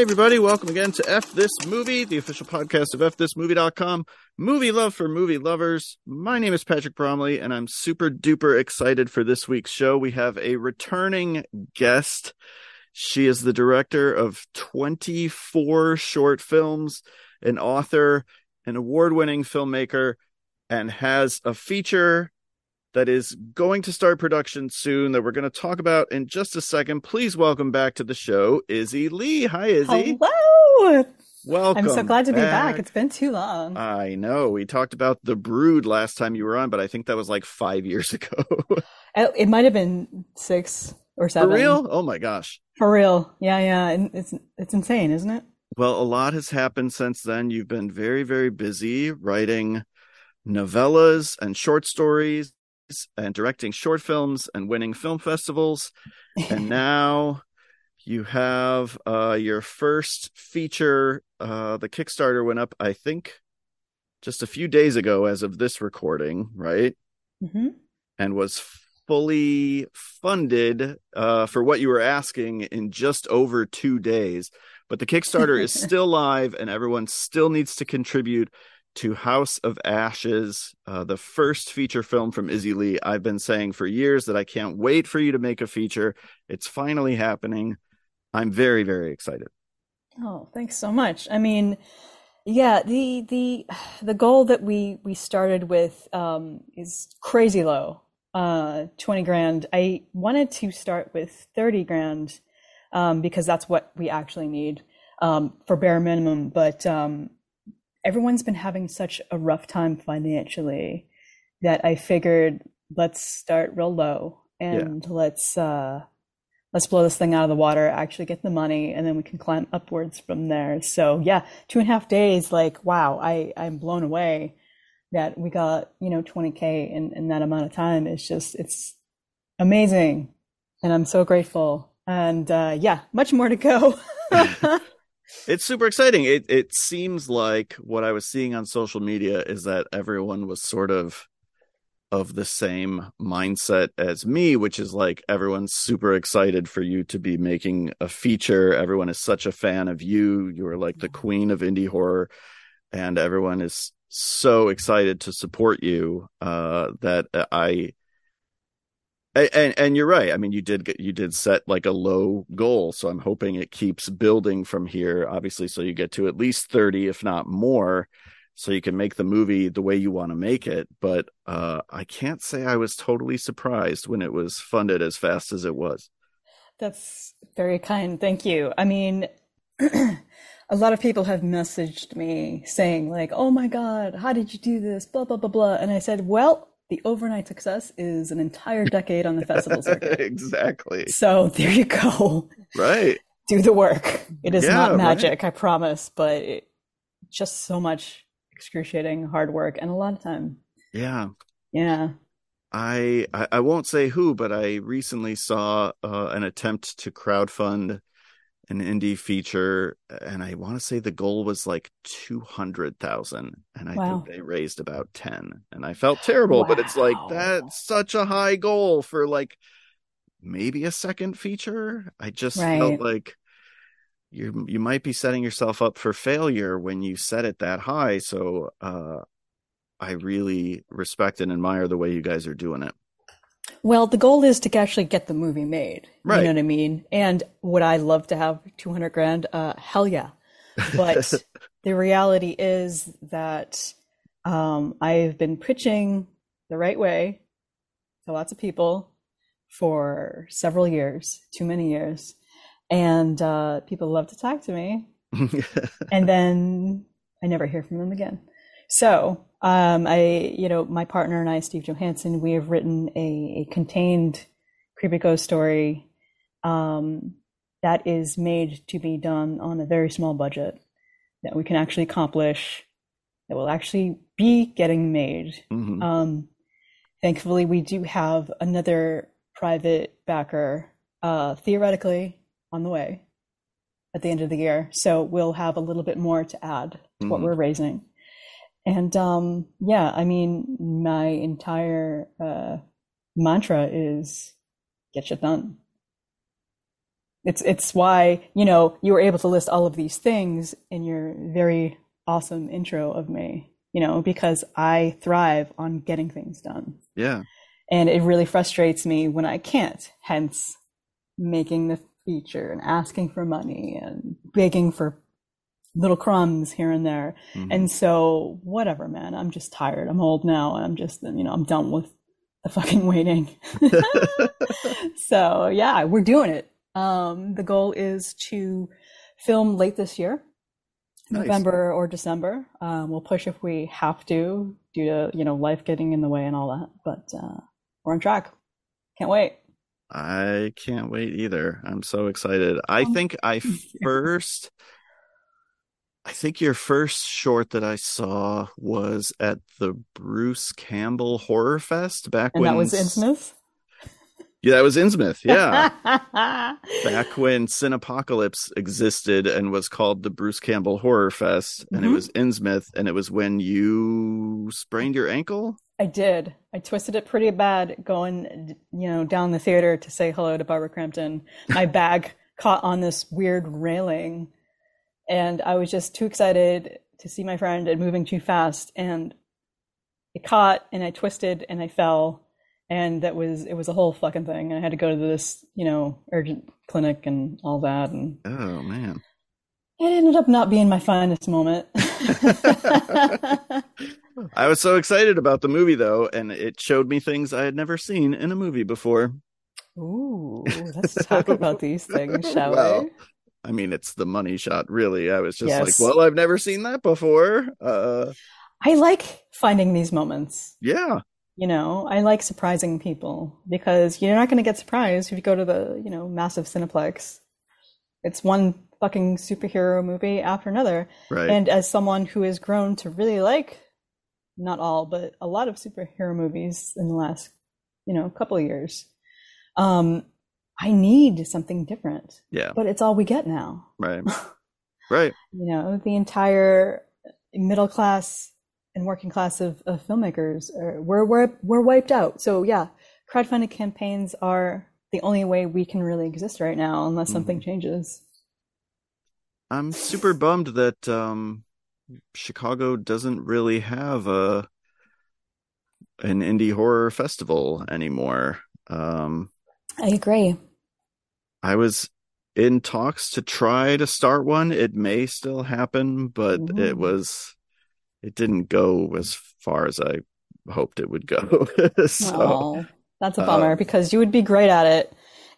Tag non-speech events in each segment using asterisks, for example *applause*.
Hey, everybody, welcome again to F This Movie, the official podcast of FThisMovie.com. Movie love for movie lovers. My name is Patrick Bromley, and I'm super duper excited for this week's show. We have a returning guest. She is the director of 24 short films, an author, an award winning filmmaker, and has a feature that is going to start production soon that we're going to talk about in just a second. Please welcome back to the show, Izzy Lee. Hi, Izzy. Hello. Welcome. I'm so glad to be back. It's been too long. I know. We talked about The Brood last time you were on, but I think that was like five years *laughs* ago. Oh, it might have been six or seven. For real? Oh my gosh. For real. Yeah, yeah. It's it's insane, isn't it? Well, a lot has happened since then. You've been very, very busy writing novellas and short stories and directing short films and winning film festivals. and *laughs* now you have uh, your first feature. Uh, the Kickstarter went up, I think, just a few days ago as of this recording, right? Mm-hmm. And was fully funded uh, for what you were asking in just over two days. But the Kickstarter is *laughs* still live and everyone still needs to contribute to House of Ashes, uh, the first feature film from Izzy Lee. I've been saying for years that I can't wait for you to make a feature. It's finally happening. I'm very, very excited. Oh, thanks so much. I mean, yeah, the the the goal that we we started with um, is crazy low, uh, twenty grand. I wanted to start with thirty grand um, because that's what we actually need um, for bare minimum. But um, everyone's been having such a rough time financially that I figured let's start real low and yeah. let's uh let's blow this thing out of the water, actually get the money, and then we can climb upwards from there. So yeah, two and a half days, like wow, I, I'm blown away that we got, you know, 20K in, in that amount of time. It's just it's amazing. And I'm so grateful. And uh yeah, much more to go. *laughs* *laughs* it's super exciting. It it seems like what I was seeing on social media is that everyone was sort of of the same mindset as me, which is like everyone's super excited for you to be making a feature. Everyone is such a fan of you. You're like the queen of indie horror, and everyone is so excited to support you uh, that I and and you're right. I mean, you did you did set like a low goal, so I'm hoping it keeps building from here. Obviously, so you get to at least thirty, if not more, so you can make the movie the way you want to make it. But uh, I can't say I was totally surprised when it was funded as fast as it was. That's very kind. Thank you. I mean. *clears throat* a lot of people have messaged me saying like, "Oh my god, how did you do this?" blah blah blah blah. And I said, "Well, the overnight success is an entire decade on the festival *laughs* circuit. exactly. So there you go. Right. Do the work. It is yeah, not magic, right. I promise, but it, just so much excruciating hard work and a lot of time. Yeah. Yeah. I, I, I won't say who, but I recently saw uh, an attempt to crowdfund an indie feature and i want to say the goal was like 200,000 and i wow. think they raised about 10 and i felt terrible wow. but it's like that's such a high goal for like maybe a second feature i just right. felt like you you might be setting yourself up for failure when you set it that high so uh i really respect and admire the way you guys are doing it well, the goal is to actually get the movie made. Right. You know what I mean? And would I love to have 200 grand? Uh, hell yeah. But *laughs* the reality is that um, I've been pitching the right way to lots of people for several years, too many years. And uh, people love to talk to me. *laughs* and then I never hear from them again. So um, I, you know, my partner and I, Steve Johansson, we have written a, a contained creepy ghost story um, that is made to be done on a very small budget that we can actually accomplish that will actually be getting made. Mm-hmm. Um, thankfully, we do have another private backer uh, theoretically on the way at the end of the year. So we'll have a little bit more to add to mm-hmm. what we're raising. And um, yeah, I mean, my entire uh, mantra is get shit done. it's it's why you know you were able to list all of these things in your very awesome intro of me you know because i thrive on getting things done yeah and it really frustrates me when i can't hence making the feature and asking for money and begging for little crumbs here and there mm-hmm. and so whatever man i'm just tired i'm old now and i'm just you know i'm done with the fucking waiting *laughs* so yeah we're doing it um, the goal is to film late this year, nice. November or December. Um, we'll push if we have to due to you know life getting in the way and all that. But uh, we're on track. Can't wait. I can't wait either. I'm so excited. I oh, think I *laughs* first. I think your first short that I saw was at the Bruce Campbell Horror Fest back and when that was Innsmouth. Yeah, that was Innsmouth. Yeah. *laughs* Back when Cinepocalypse existed and was called the Bruce Campbell Horror Fest, and mm-hmm. it was Innsmouth, and it was when you sprained your ankle. I did. I twisted it pretty bad going, you know, down the theater to say hello to Barbara Crampton. My *laughs* bag caught on this weird railing, and I was just too excited to see my friend and moving too fast, and it caught, and I twisted, and I fell and that was it was a whole fucking thing. And I had to go to this, you know, urgent clinic and all that. And oh man, it ended up not being my finest moment. *laughs* *laughs* I was so excited about the movie though, and it showed me things I had never seen in a movie before. Ooh, let's talk about these things, shall *laughs* well, we? I mean, it's the money shot, really. I was just yes. like, well, I've never seen that before. Uh, I like finding these moments. Yeah. You know, I like surprising people because you're not going to get surprised if you go to the, you know, massive Cineplex. It's one fucking superhero movie after another. Right. And as someone who has grown to really like not all, but a lot of superhero movies in the last, you know, couple of years, um, I need something different. Yeah. But it's all we get now. Right. *laughs* right. you know, the entire middle class and working class of, of filmmakers are, we're, we're, we're wiped out. So yeah, crowdfunding campaigns are the only way we can really exist right now unless mm-hmm. something changes. I'm super bummed that um, Chicago doesn't really have a an indie horror festival anymore. Um, I agree. I was in talks to try to start one. It may still happen, but Ooh. it was it didn't go as far as I hoped it would go. *laughs* so, oh, that's a bummer uh, because you would be great at it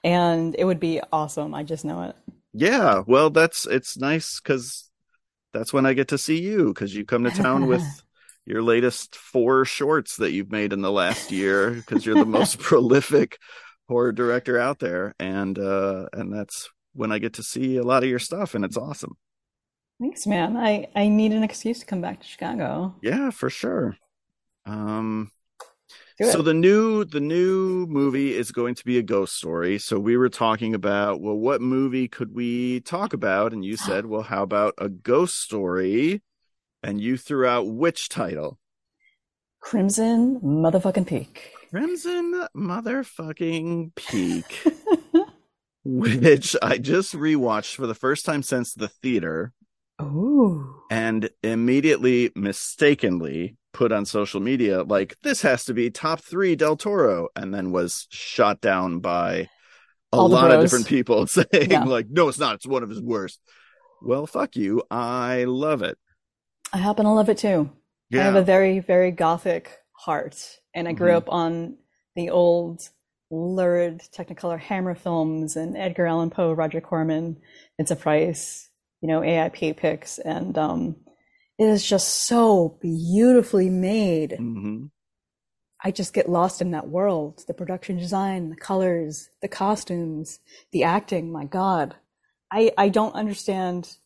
and it would be awesome. I just know it. Yeah, well, that's it's nice because that's when I get to see you because you come to town with *laughs* your latest four shorts that you've made in the last year because you're the most *laughs* prolific horror director out there, and uh, and that's when I get to see a lot of your stuff, and it's awesome. Thanks, man. I I need an excuse to come back to Chicago. Yeah, for sure. Um so the new the new movie is going to be a ghost story. So we were talking about, well, what movie could we talk about? And you said, well, how about a ghost story? And you threw out which title? Crimson motherfucking Peak. Crimson motherfucking Peak. *laughs* which I just rewatched for the first time since the theater. Ooh. And immediately, mistakenly, put on social media like this has to be top three Del Toro, and then was shot down by a All lot of different people *laughs* saying yeah. like, no, it's not. It's one of his worst. Well, fuck you. I love it. I happen to love it too. Yeah. I have a very, very gothic heart, and I grew mm-hmm. up on the old lurid Technicolor Hammer films and Edgar Allan Poe, Roger Corman, Vincent Price, you know, AIP picks. And um, it is just so beautifully made. Mm-hmm. I just get lost in that world. The production design, the colors, the costumes, the acting. My God, I I don't understand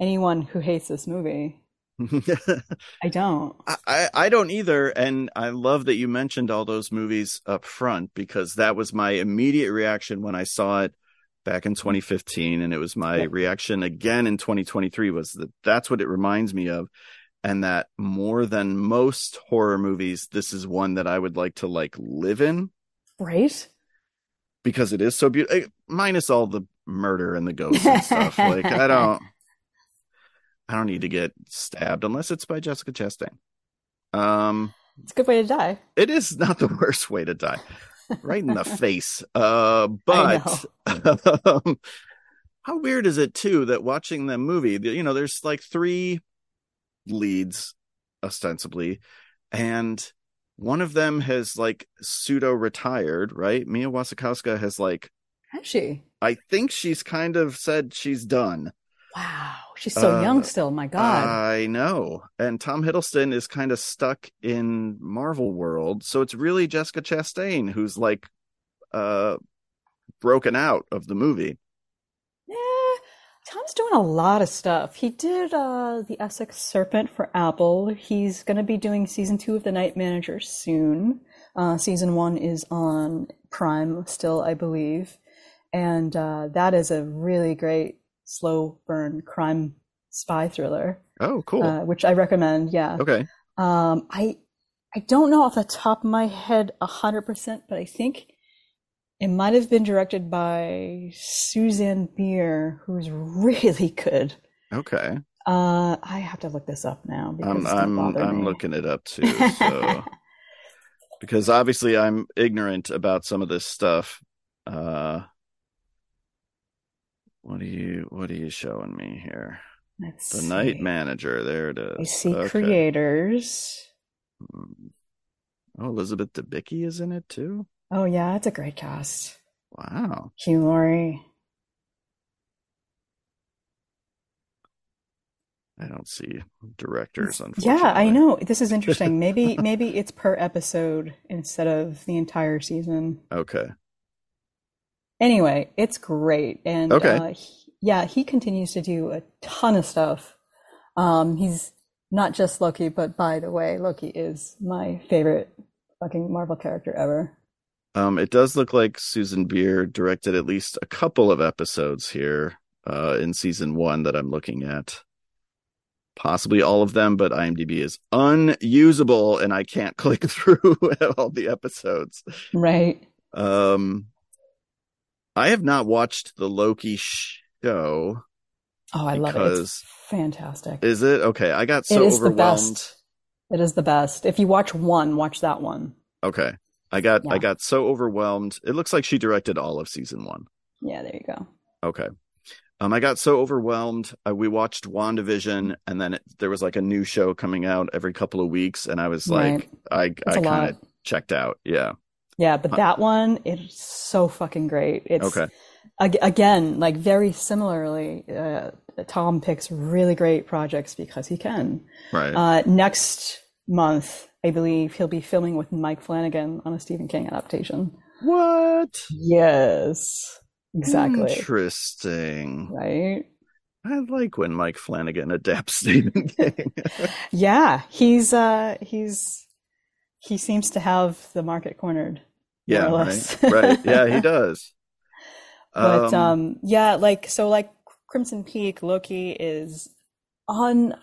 anyone who hates this movie. *laughs* I don't. I, I don't either. And I love that you mentioned all those movies up front because that was my immediate reaction when I saw it back in 2015 and it was my reaction again in 2023 was that that's what it reminds me of and that more than most horror movies this is one that I would like to like live in right because it is so beautiful. Eh, minus all the murder and the ghosts and stuff. like I *laughs* don't, I don't need to get stabbed unless it's by Jessica Chastain. Um, it's a good way to die. It is not the worst way to die. right in the *laughs* face. Uh, but um, how weird is it too that watching the movie, you know, there's like three leads ostensibly, and one of them has like pseudo retired, right? Mia Wasikowska has like has she? I think she's kind of said she's done. Wow, she's so uh, young still. My God, I know. And Tom Hiddleston is kind of stuck in Marvel world, so it's really Jessica Chastain who's like uh broken out of the movie. Yeah, Tom's doing a lot of stuff. He did uh, the Essex Serpent for Apple. He's going to be doing season two of The Night Manager soon. Uh, season one is on Prime still, I believe. And uh, that is a really great slow burn crime spy thriller. Oh, cool. Uh, which I recommend. Yeah. Okay. Um, I I don't know off the top of my head hundred percent, but I think it might have been directed by Susanne Bier, who's really *laughs* good. Okay. Uh, I have to look this up now. I'm I'm I'm looking it up too. *laughs* So because obviously I'm ignorant about some of this stuff. Uh, what are you What are you showing me here? Let's the see. Night Manager. There it is. I see okay. creators. Hmm. Oh, Elizabeth Debicki is in it too. Oh yeah, it's a great cast. Wow. Hugh Laurie. I don't see directors. Unfortunately. Yeah, I know. This is *laughs* interesting. maybe maybe it's per episode instead of the entire season. Okay. Anyway, it's great, and okay. Uh, he, yeah, he continues to do a ton of stuff. Um, he's not just Loki, but by the way, Loki is my favorite fucking Marvel character ever. Um, it does look like Susan Bier directed at least a couple of episodes here uh, in season one that I'm looking at. Possibly all of them, but IMDb is unusable and I can't *laughs* click through *laughs* all the episodes. Right. Um, I have not watched the Loki show. Oh, I love it. It's fantastic. Is it? Okay. I got so overwhelmed. It is the best. If you watch one, watch that one. Okay. I got yeah. I got so overwhelmed. It looks like she directed all of season one. Yeah, there you go. Okay. Um, I got so overwhelmed. Uh, we watched WandaVision, and then it, there was like a new show coming out every couple of weeks, and I was like, I I kind of checked out. Yeah. Yeah, but that one is so fucking great. It's okay. again, like very similarly, uh, Tom picks really great projects because he can. Right. Uh, next month, I believe he'll be filming with Mike Flanagan on a Stephen King adaptation. What? Yes, exactly. Interesting. Right. I like when Mike Flanagan adapts *laughs* Stephen King. *laughs* yeah, he's uh he's he seems to have the market cornered. Yeah, right. right. Yeah, he *laughs* does. but um, um yeah, like so like Crimson Peak, Loki is on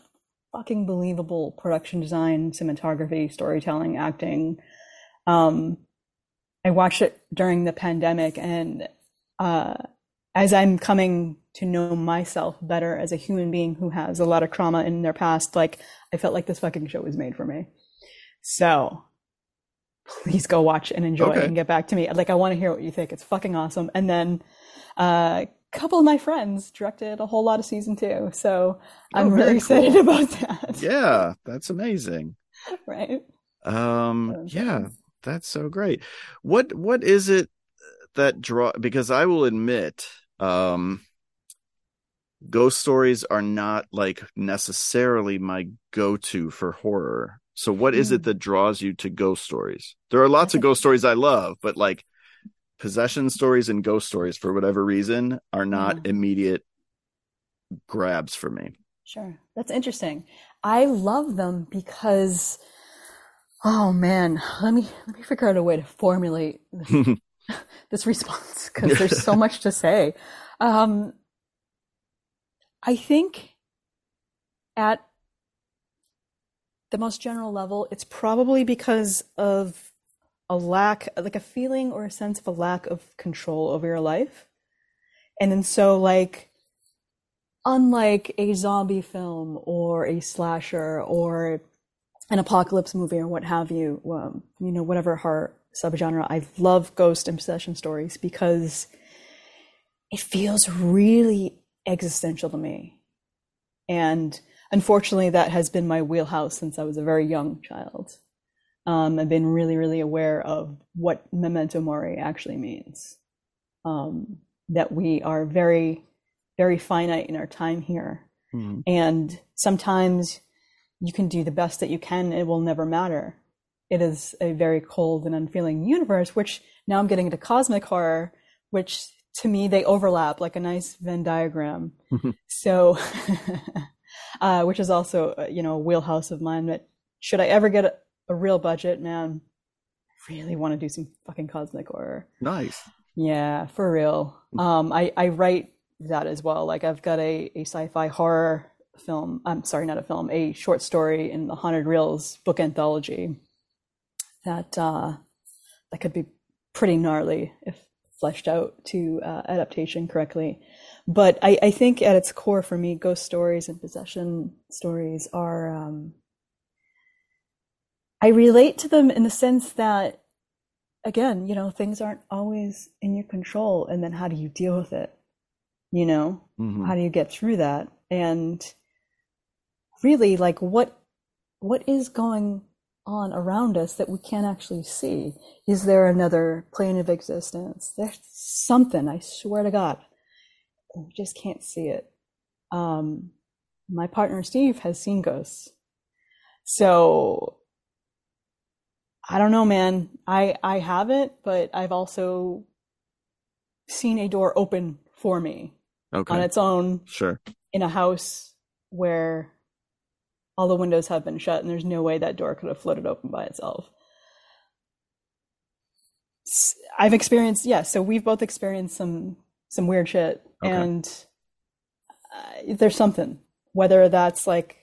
fucking believable production design, cinematography, storytelling, acting. Um, I watched it during the pandemic, and uh, as I'm coming to know myself better as a human being who has a lot of trauma in their past, like I felt like this fucking show was made for me. So please go watch and enjoy okay. and get back to me. Like I want to hear what you think. It's fucking awesome. And then uh, couple of my friends directed a whole lot of season two. So I'm oh, really excited about that. *laughs* Yeah, that's amazing. right. Um yeah, that's so great. What what is it that draw because I will admit um ghost stories are not like necessarily my go-to for horror. So what mm. is it hmm. that draws you to ghost stories? There are lots of ghost stories I love, but like possession stories and ghost stories for whatever reason are not yeah. immediate grabs for me. Sure. That's interesting. I love them because oh man, let me let me figure out a way to formulate this, *laughs* *laughs* this response because there's so *laughs* much to say. Um I think at the most general level, it's probably because of a lack, like a feeling or a sense of a lack of control over your life. And then so like, unlike a zombie film or a slasher or an apocalypse movie or what have you, um, you know, whatever horror subgenre, I love ghost and possession stories because it feels really existential to me. And unfortunately, that has been my wheelhouse since I was a very young child. Um, I've been really, really aware of what memento mori actually means. Um, that we are very, very finite in our time here. Mm-hmm. And sometimes you can do the best that you can, it will never matter. It is a very cold and unfeeling universe, which now I'm getting into cosmic horror, which to me they overlap like a nice Venn diagram. *laughs* so, *laughs* uh, which is also uh, you know a wheelhouse of mine. But should I ever get a, a real budget, man, I really want to do some fucking cosmic horror. Nice. Yeah, for real. Um, I I write that as well. Like I've got a a sci-fi horror film. I'm sorry, not a film, a short story in the Haunted Reels book anthology. That uh, that could be pretty gnarly if fleshed out to uh, adaptation correctly. But I, I, think at its core for me, ghost stories and possession stories are. Um, I relate to them in the sense that, again, you know, things aren't always in your control, and then how do you deal with it? You know, mm-hmm. how do you get through that? And really, like, what what is going on around us that we can't actually see? Is there another plane of existence? There's something, I swear to God. We just can't see it. Um, my partner Steve has seen ghosts. So I don't know, man. I I haven't, but I've also seen a door open for me okay. on its own. Sure. In a house where all the windows have been shut and there's no way that door could have floated open by itself. I've experienced, yeah, so we've both experienced some some weird shit okay. and uh, there's something whether that's like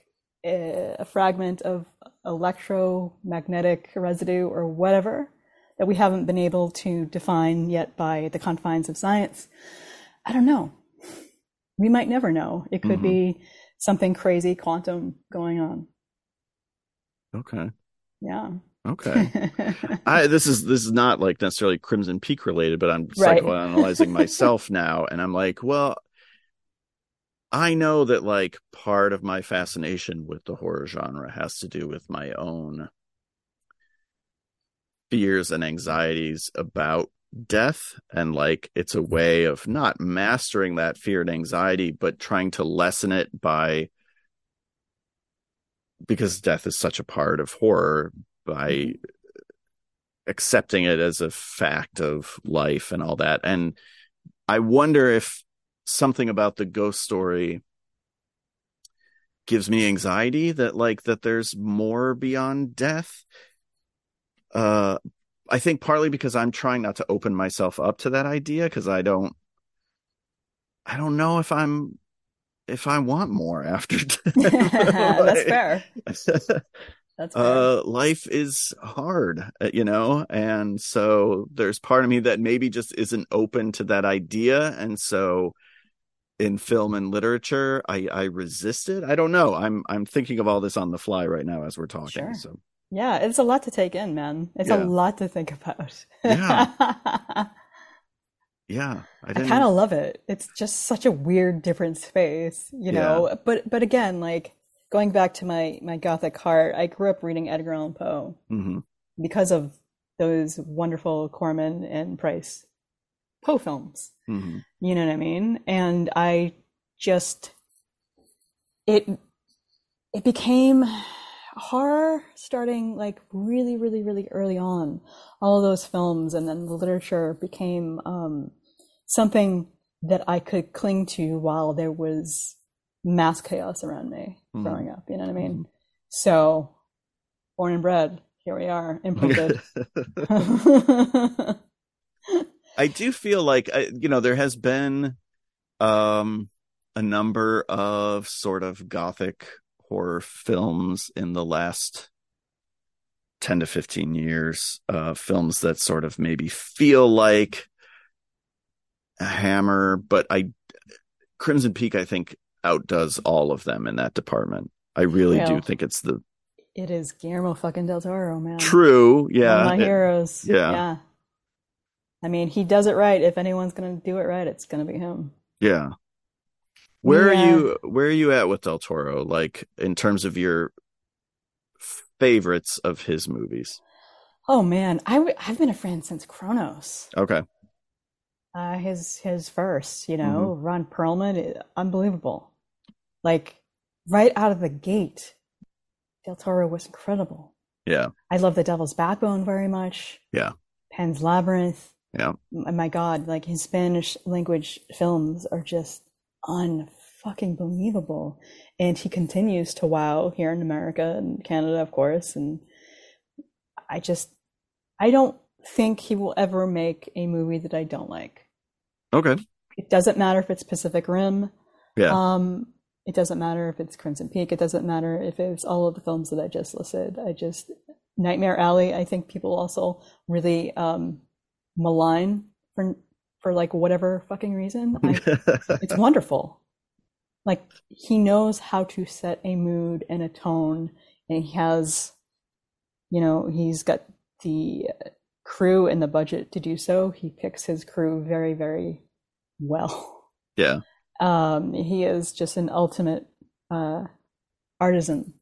a, a fragment of electromagnetic residue or whatever that we haven't been able to define yet by the confines of science. I don't know. We might never know. It could mm-hmm. be something crazy quantum going on. Okay. Yeah. Okay. I this is this is not like necessarily Crimson Peak related, but I'm right. psychoanalyzing *laughs* myself now and I'm like, well, I know that like part of my fascination with the horror genre has to do with my own fears and anxieties about death and like it's a way of not mastering that fear and anxiety but trying to lessen it by because death is such a part of horror by mm-hmm. accepting it as a fact of life and all that and i wonder if something about the ghost story gives me anxiety that like that there's more beyond death uh I think partly because I'm trying not to open myself up to that idea because I don't I don't know if I'm if I want more after *laughs* *laughs* That's fair. *laughs* That's fair. Uh, life is hard, uh, you know, and so there's part of me that maybe just isn't open to that idea, and so in film and literature, I I resist it. I don't know. I'm I'm thinking of all this on the fly right now as we're talking. Sure. So yeah, it's a lot to take in, man. It's yeah. a lot to think about. yeah. Yeah, I, I kind of love it. It's just such a weird, different space, you know. Yeah. But but again, like going back to my my gothic heart, I grew up reading Edgar Allan Poe mm-hmm. because of those wonderful Corman and Price Poe films. Mm-hmm. You know what I mean? And I just it it became horror starting like really, really, really early on. All of those films and then the literature became um, something that I could cling to while there was mass chaos around me mm. growing up. You know what I mean? Mm. So, born and bred, here we are, imprinted. *laughs* *laughs* I do feel like you know there has been um, a number of sort of gothic horror films in the last 10 to 15 years, uh, films that sort of maybe feel like hammer, but I, Crimson Peak, I think outdoes all of them in that department. I really do think it's the. It is Guillermo fucking del Toro, man. True. Yeah. my it, heroes. Yeah. Yeah. I mean, he does it right. If anyone's going to do it right, it's going to be him. Yeah. Where yeah. are you? Where are you at with Del Toro? Like in terms of your favorites of his movies? Oh man, I w- I've been a fan since Cronos. Okay. Uh, his his first, you know, mm-hmm. Ron Perlman, unbelievable. Like right out of the gate, Del Toro was incredible. Yeah. I love The Devil's Backbone very much. Yeah. Pan's Labyrinth. Yeah. My God, like his Spanish language films are just unfucking believable. And he continues to wow here in America and Canada, of course. And I just, I don't think he will ever make a movie that I don't like. Okay. It doesn't matter if it's Pacific Rim. Yeah. Um, it doesn't matter if it's Crimson Peak. It doesn't matter if it's all of the films that I just listed. I just Nightmare Alley. I think people also really um, malign for for like whatever fucking reason. I, *laughs* it's wonderful. Like he knows how to set a mood and a tone, and he has, you know, he's got the crew and the budget to do so. He picks his crew very, very well. Yeah. Um, he is just an ultimate uh, artisan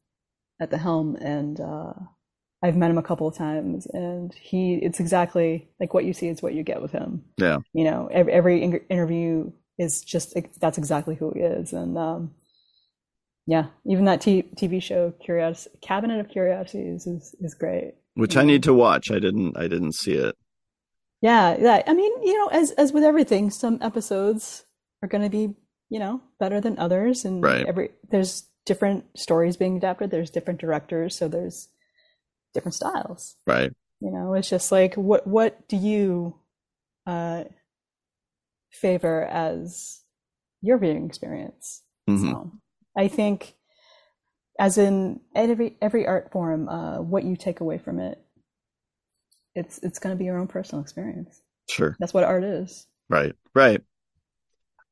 at the helm, and uh, I've met him a couple of times, and he it's exactly like what you see is what you get with him. Yeah, you know, every, every interview is just that's exactly who he is, and um, yeah, even that t- TV show, Curiosity Cabinet of Curiosities, is is great. Which I need to watch. I didn't. I didn't see it. Yeah, yeah. I mean, you know, as as with everything, some episodes are going to be you know better than others and right. every there's different stories being adapted there's different directors so there's different styles right you know it's just like what what do you uh favor as your viewing experience mm-hmm. so i think as in every every art form uh what you take away from it it's it's going to be your own personal experience sure that's what art is right right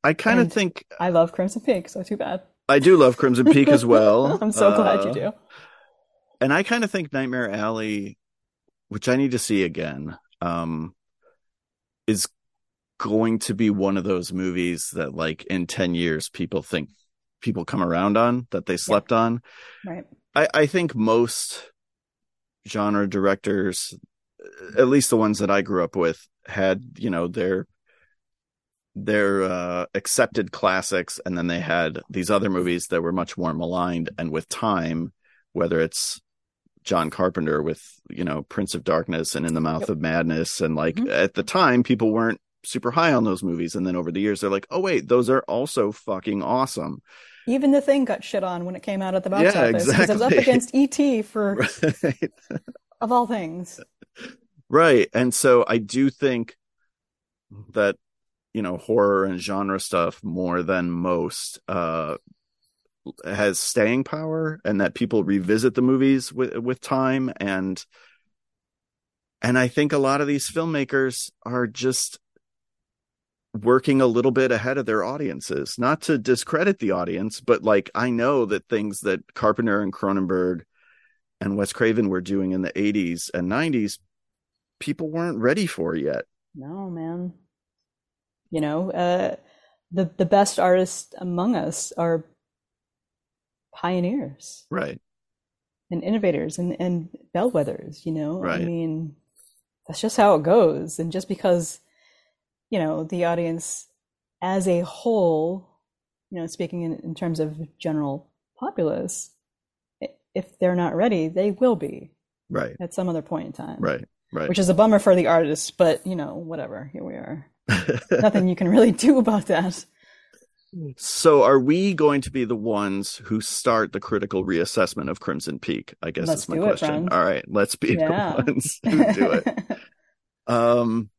I kind of think I love Crimson Peak, so too bad. I do love Crimson Peak as well. *laughs* I'm so uh, glad you do. And I kind of think Nightmare Alley, which I need to see again, um, is going to be one of those movies that, like, in ten years, people think people come around on that they slept yeah. on. Right. I, I think most genre directors, at least the ones that I grew up with, had you know their their uh, accepted classics, and then they had these other movies that were much more maligned. And with time, whether it's John Carpenter with you know Prince of Darkness and In the Mouth yep. of Madness, and like mm-hmm. at the time, people weren't super high on those movies, and then over the years, they're like, oh wait, those are also fucking awesome. Even the thing got shit on when it came out at the box yeah, office because exactly. it was up against ET for *laughs* right. *laughs* of all things. Right, and so I do think that you know horror and genre stuff more than most uh has staying power and that people revisit the movies with with time and and I think a lot of these filmmakers are just working a little bit ahead of their audiences not to discredit the audience but like I know that things that Carpenter and Cronenberg and Wes Craven were doing in the 80s and 90s people weren't ready for yet no man you know, uh, the the best artists among us are pioneers, right, and innovators and and bellwethers. You know, right. I mean, that's just how it goes. And just because, you know, the audience as a whole, you know, speaking in, in terms of general populace, if they're not ready, they will be right at some other point in time. Right. Right. Which is a bummer for the artists, but you know, whatever. Here we are. *laughs* Nothing you can really do about that. So, are we going to be the ones who start the critical reassessment of Crimson Peak? I guess let's is my question. It, All right, let's be *laughs* yeah. the ones who do it. *laughs* um,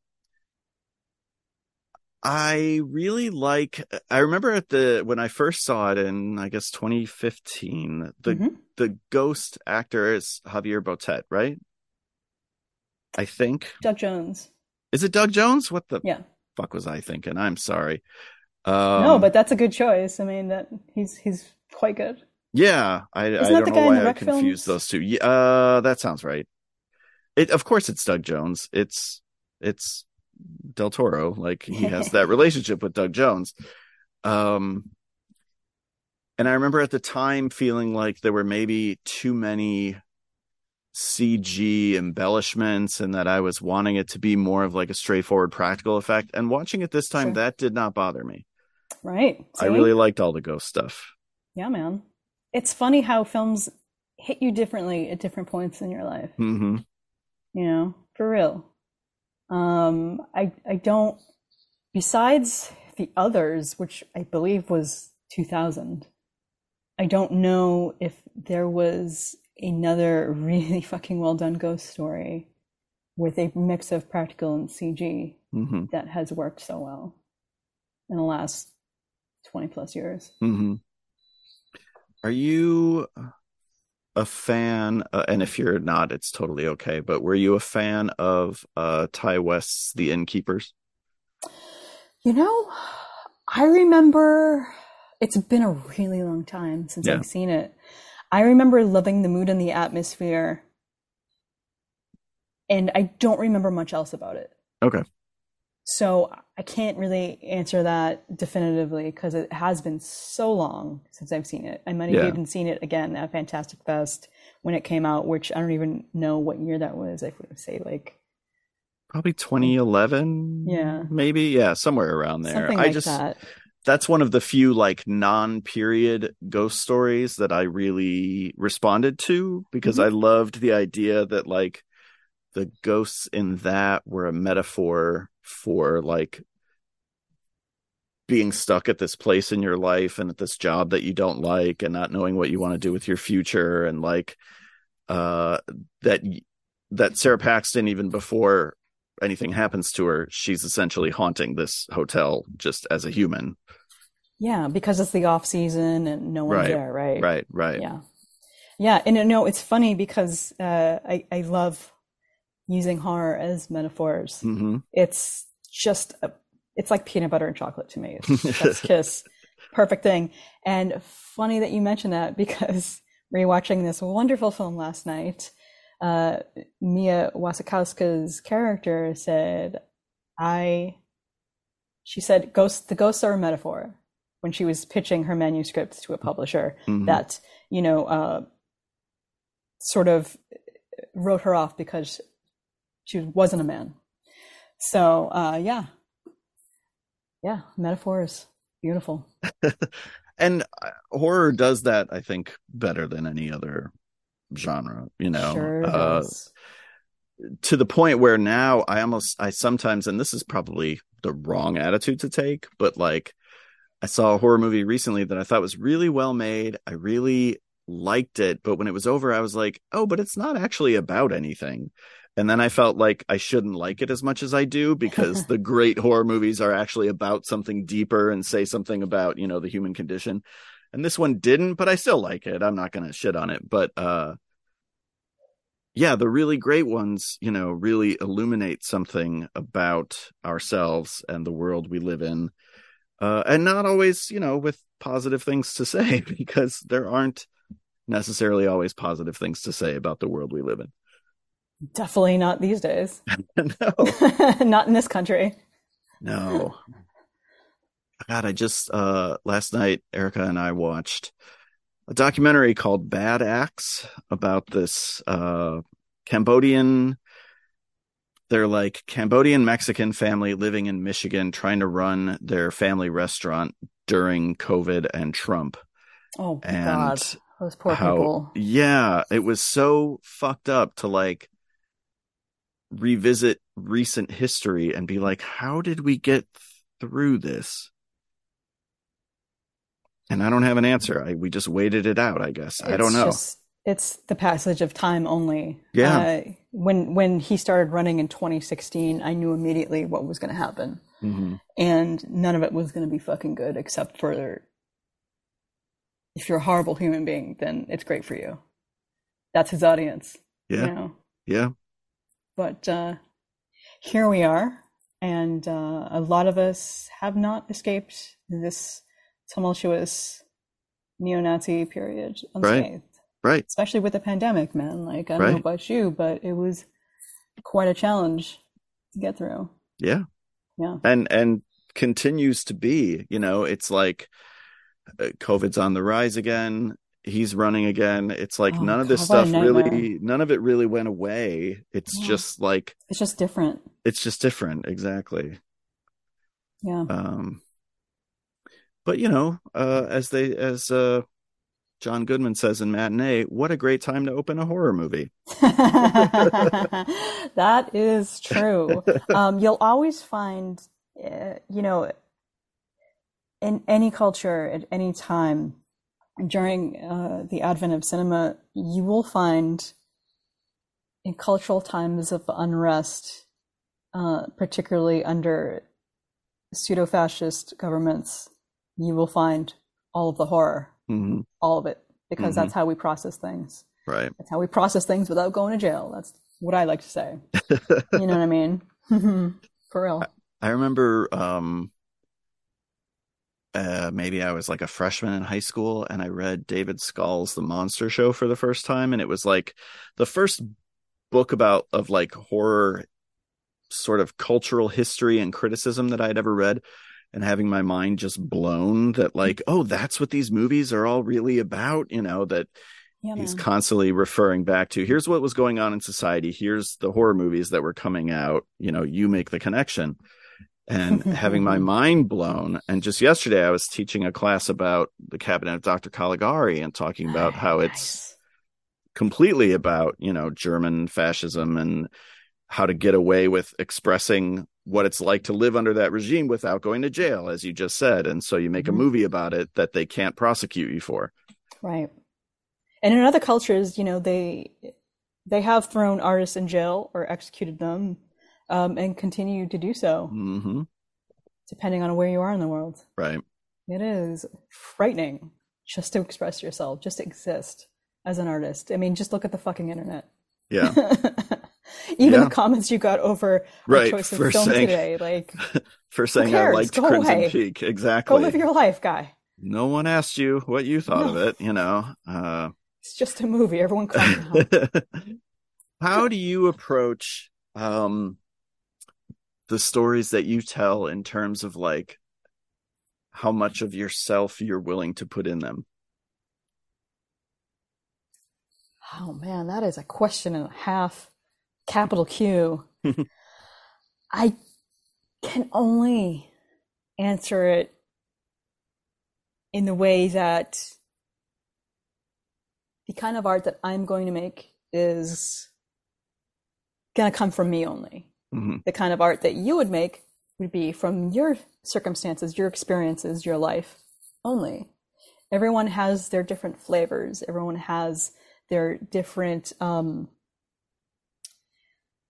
I really like. I remember at the when I first saw it in I guess 2015. The mm-hmm. the ghost actor is Javier Botet, right? I think Doug Jones. Is it Doug Jones? What the yeah. fuck was I thinking? I'm sorry. Um, no, but that's a good choice. I mean, that he's he's quite good. Yeah, I, I don't know why I confused those two. Yeah, uh, that sounds right. It, of course, it's Doug Jones. It's it's Del Toro. Like he has that *laughs* relationship with Doug Jones. Um, and I remember at the time feeling like there were maybe too many CG embellishments and that I was wanting it to be more of like a straightforward practical effect. And watching it this time, sure. that did not bother me. Right. See? I really liked all the ghost stuff. Yeah, man. It's funny how films hit you differently at different points in your life. Mm-hmm. You know, for real. Um, I I don't. Besides the others, which I believe was 2000, I don't know if there was another *laughs* really fucking well done ghost story with a mix of practical and CG mm-hmm. that has worked so well in the last 20 plus years. Mm-hmm. Are you a fan? Uh, and if you're not, it's totally okay. But were you a fan of uh, Ti West's The Innkeepers? You know, I remember it's been a really long time since yeah. I've seen it. I remember loving the mood and the atmosphere, and I don't remember much else about it. Okay. So I can't really answer that definitively because it has been so long since I've seen it. I might have yeah. even seen it again at Fantastic Fest when it came out, which I don't even know what year that was. I would say like probably 2011. Yeah, maybe yeah, somewhere around there. Something I like just that that's one of the few like non-period ghost stories that I really responded to because mm-hmm. I loved the idea that like the ghosts in that were a metaphor for like being stuck at this place in your life and at this job that you don't like and not knowing what you want to do with your future and like uh that that Sara Paxton even before anything happens to her, she's essentially haunting this hotel just as a human. Yeah, because it's the off season and no one's right, there, right? Right, right. Yeah. Yeah, and you know, it's funny because uh, I, I love using horror as metaphors. Mm-hmm. It's just, a, it's like peanut butter and chocolate to me. *laughs* It's kiss. Perfect thing. And funny that you mentioned that because *laughs* rewatching this wonderful film last night, uh, Mia Wasikowska's character said, I, she said, ghosts, the ghosts are a metaphor when she was pitching her manuscript to a publisher mm-hmm. that, you know, uh, sort of wrote her off because she wasn't a man. So, uh, yeah. Yeah, metaphors. Beautiful. *laughs* and uh, horror does that, I think, better than any other genre, you know. Sure uh, to the point where now I almost I sometimes and this is probably the wrong attitude to take, but like I saw a horror movie recently that I thought was really well made. I really liked it, but when it was over I was like, "Oh, but it's not actually about anything." And then I felt like I shouldn't like it as much as I do because *laughs* the great horror movies are actually about something deeper and say something about, you know, the human condition. And this one didn't, but I still like it. I'm not going to shit on it, but uh yeah, the really great ones, you know, really illuminate something about ourselves and the world we live in. Uh, and not always, you know, with positive things to say, *laughs* because there aren't necessarily always positive things to say about the world we live in. Definitely not these days. *laughs* no. *laughs* not in this country. No. *laughs* God, I just uh last night Erica and I watched a documentary called Bad Axe about this uh, Cambodian. They're like Cambodian Mexican family living in Michigan trying to run their family restaurant during COVID and Trump. Oh and God, those poor how, people. Yeah, it was so fucked up to like revisit recent history and be like, how did we get through this? and I don't have an answer. I, we just waited it out, I guess. It's I don't know. Just, it's the passage of time only. Yeah. Uh, when when he started running in 2016, I knew immediately what was going to happen, mm-hmm. and none of it was going to be fucking good, except for if you're a horrible human being, then it's great for you. That's his audience. Yeah. You know? Yeah. But uh, here we are, and uh, a lot of us have not escaped this tumultuous neo-Nazi period unscathed. Right. Right. Especially with the pandemic, man. Like I don't right. know about you, but it was quite a challenge to get through. Yeah. Yeah. And and continues to be, you know, it's like uh, COVID's on the rise again. He's running again. It's like oh, none of this stuff really, none of it really went away. It's yeah. just like it's just different. It's just different, exactly. Yeah. Um. But you know, uh, as they as uh, John Goodman says in Matinee, what a great time to open a horror movie. *laughs* that is true. *laughs* Um, you'll always find, uh, you know, in any culture at any time during uh, the advent of cinema, you will find in cultural times of unrest, uh, particularly under pseudo fascist governments, you will find all of the horror, mm-hmm. all of it, because mm-hmm. that's how we process things. Right. That's how we process things without going to jail. That's what I like to say. *laughs* you know what I mean? *laughs* For real. I, I remember um, uh, maybe I was like a freshman in high school and I read David Skal's The Monster Show for the first time. And it was like the first book about of like horror sort of cultural history and criticism that I'd ever read. And having my mind just blown that like, oh, that's what these movies are all really about, you know, that yeah, he's constantly referring back to here's what was going on in society, here's the horror movies that were coming out, you know, you make the connection and *laughs* having my mind blown. And just yesterday, I was teaching a class about the cabinet of Dr. Caligari and talking about how nice. it's completely about, you know, German fascism and how to get away with expressing what it's like to live under that regime without going to jail, as you just said. And so you make mm-hmm. a movie about it that they can't prosecute you for. Right. And in other cultures, you know, they they have thrown artists in jail or executed them um, and continue to do so, mm-hmm. depending on where you are in the world. Right. It is frightening just to express yourself, just to exist as an artist. I mean, just look at the fucking internet. Yeah. *laughs* Even yeah. the comments you got over right. choice of for film saying, today, like *laughs* for saying I liked Go Crimson away. Peak, exactly. Go live your life, guy. No one asked you what you thought no. of it. You know, uh, it's just a movie. Everyone *laughs* How do you approach um, the stories that you tell in terms of like how much of yourself you're willing to put in them? Oh man, that is a question and a half. Capital Q. *laughs* I can only answer it in the way that the kind of art that I'm going to make is going to come from me only. Mm-hmm. The kind of art that you would make would be from your circumstances, your experiences, your life only. Everyone has their different flavors. Everyone has their different um,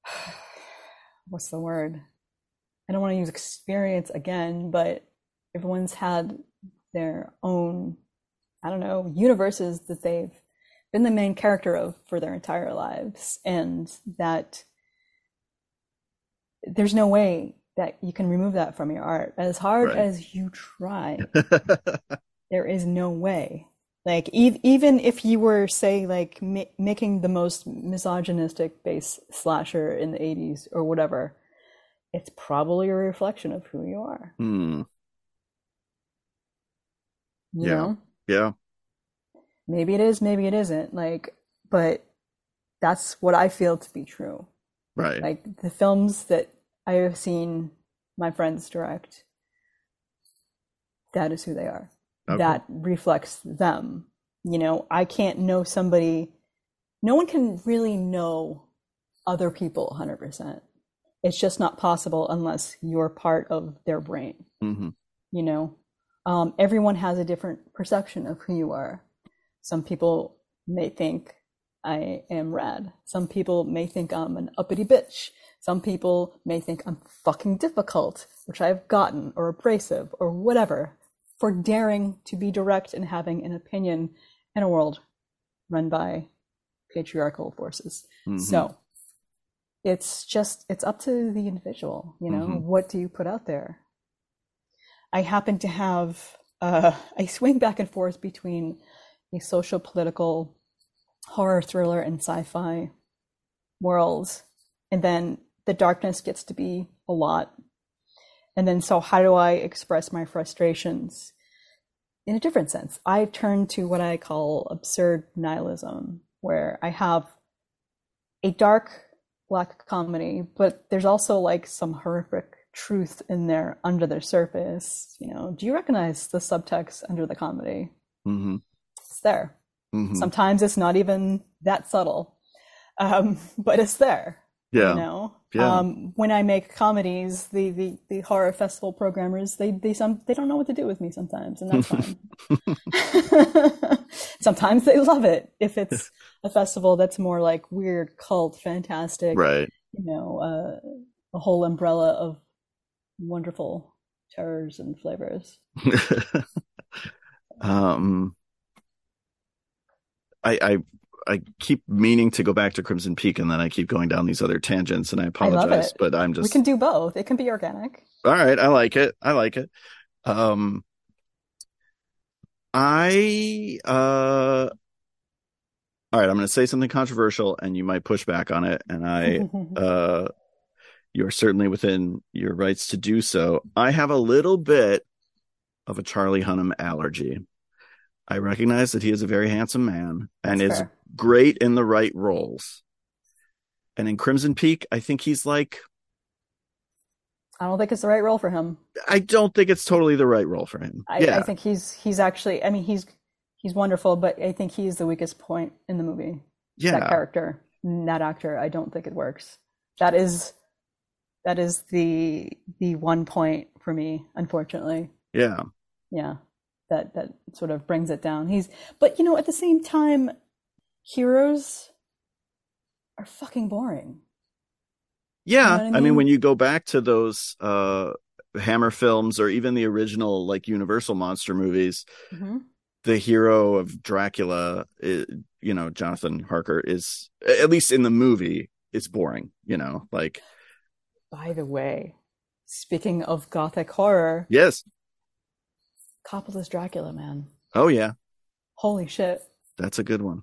*sighs* what's the word? I don't want to use experience again, but everyone's had their own, I don't know, universes that they've been the main character of for their entire lives. And that there's no way that you can remove that from your art. As hard right. as you try there is no way. Like e- even if you were say like ma- making the most misogynistic base slasher in the 80s or whatever it's probably a reflection of who you are. Hmm. you yeah. know? yeah. Maybe it is maybe it isn't. Like but that's what i feel to be true Right. Like the films that I have seen my friends direct, that is who they are. Okay. That reflects them. You know, I can't know somebody, no one can really know other people 100%. It's just not possible unless you're part of their brain. Mm-hmm. You know, um, everyone has a different perception of who you are. Some people may think I am rad. Some people may think I'm an uppity bitch. Some people may think I'm fucking difficult, which I've gotten, or abrasive, or whatever, for daring to be direct and having an opinion in a world run by patriarchal forces. Mm-hmm. So, it's just it's up to the individual you know mm-hmm. what do you put out there i happen to have uh, *laughs* i swing back and forth between a social political horror thriller and sci-fi world and then the darkness gets to be a lot and then so how do i express my frustrations in a different sense i turn to what i call absurd nihilism where i have a dark black comedy, but there's also like some horrific truth in there under the surface. You know, do you recognize the subtext under the comedy? Mm-hmm. It's there. Mm-hmm. Sometimes it's not even that subtle, um, *laughs* but it's there. Yeah. You know, yeah. Um, when I make comedies, the, the, the horror festival programmers they they some they don't know what to do with me sometimes, and that's fine. *laughs* *laughs* sometimes they love it if it's a festival that's more like weird, cult, fantastic, right? You know, uh, a whole umbrella of wonderful terrors and flavors. um, I I I keep meaning to go back to Crimson Peak, and then I keep going down these other tangents, and I apologize, I but I'm just we can do both. It can be organic. All right, I like it. I like it. Um, I uh, all right, I'm going to say something controversial, and you might push back on it, and I *laughs* uh, you're certainly within your rights to do so. I have a little bit of a Charlie Hunnam allergy. I recognize that he is a very handsome man and That's is fair. great in the right roles. And in Crimson Peak, I think he's like I don't think it's the right role for him. I don't think it's totally the right role for him. I, yeah. I think he's he's actually I mean he's he's wonderful, but I think he's the weakest point in the movie. Yeah. That character, that actor, I don't think it works. That is that is the the one point for me, unfortunately. Yeah. Yeah that that sort of brings it down. He's but you know at the same time heroes are fucking boring. Yeah, you know I, mean? I, mean? when you go back to those uh Hammer films or even the original like Universal monster movies, mm-hmm. the hero of Dracula, is, you know, Jonathan Harker is at least in the movie is boring, you know, like by the way, speaking of gothic horror, yes, Coppola's Dracula, man. Oh yeah. Holy shit. That's a good one.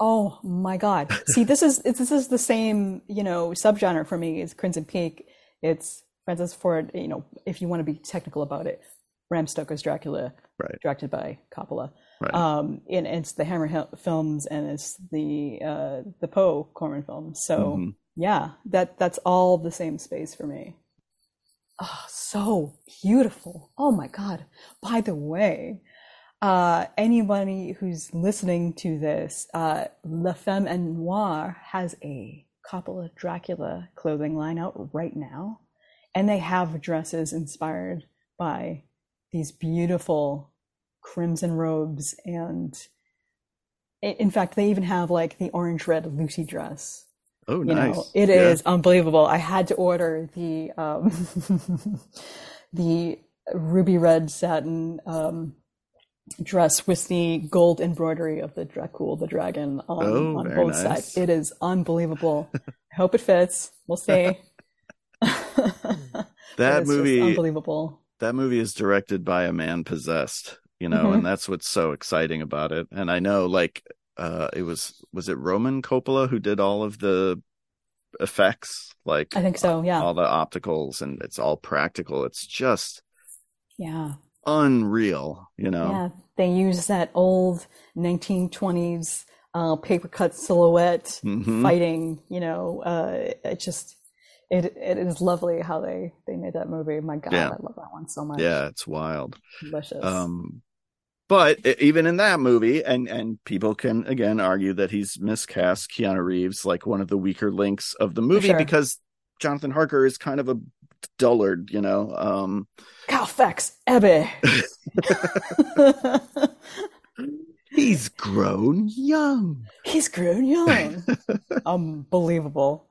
Oh my god. See, this is this is the same, you know, subgenre for me as Crimson Peak. It's Francis Ford, you know, if you want to be technical about it, Bram Stoker's Dracula, right. directed by Coppola. Right. Um, and it's the Hammer films and it's the uh, the Poe Corman films. So mm-hmm. yeah, that that's all the same space for me. Oh, so beautiful. Oh my God. By the way, uh, anybody who's listening to this, uh, La Femme en Noir has a Coppola Dracula clothing line out right now. And they have dresses inspired by these beautiful crimson robes. And in fact, they even have like the orange red Lucy dress Oh, you nice. Know, it yeah. is unbelievable. I had to order the um, *laughs* the ruby red satin um, dress with the gold embroidery of the Dracul, the dragon, on, oh, on both nice. sides. It is unbelievable. *laughs* I hope it fits. We'll see. *laughs* that movie, unbelievable. That movie is directed by a man possessed, you know, mm-hmm. and that's what's so exciting about it. And I know, like, uh, it was was it Roman Coppola who did all of the effects, like I think so, yeah. All the opticals and it's all practical. It's just yeah unreal, you know. Yeah, they use that old 1920s uh, paper cut silhouette mm-hmm. fighting. You know, uh, it just it it is lovely how they they made that movie. My God, yeah. I love that one so much. Yeah, it's wild. Delicious. Um, but even in that movie, and and people can again argue that he's miscast Keanu Reeves like one of the weaker links of the movie sure. because Jonathan Harker is kind of a dullard, you know. Um Carfax Abbey. *laughs* He's grown young. He's grown young. *laughs* Unbelievable.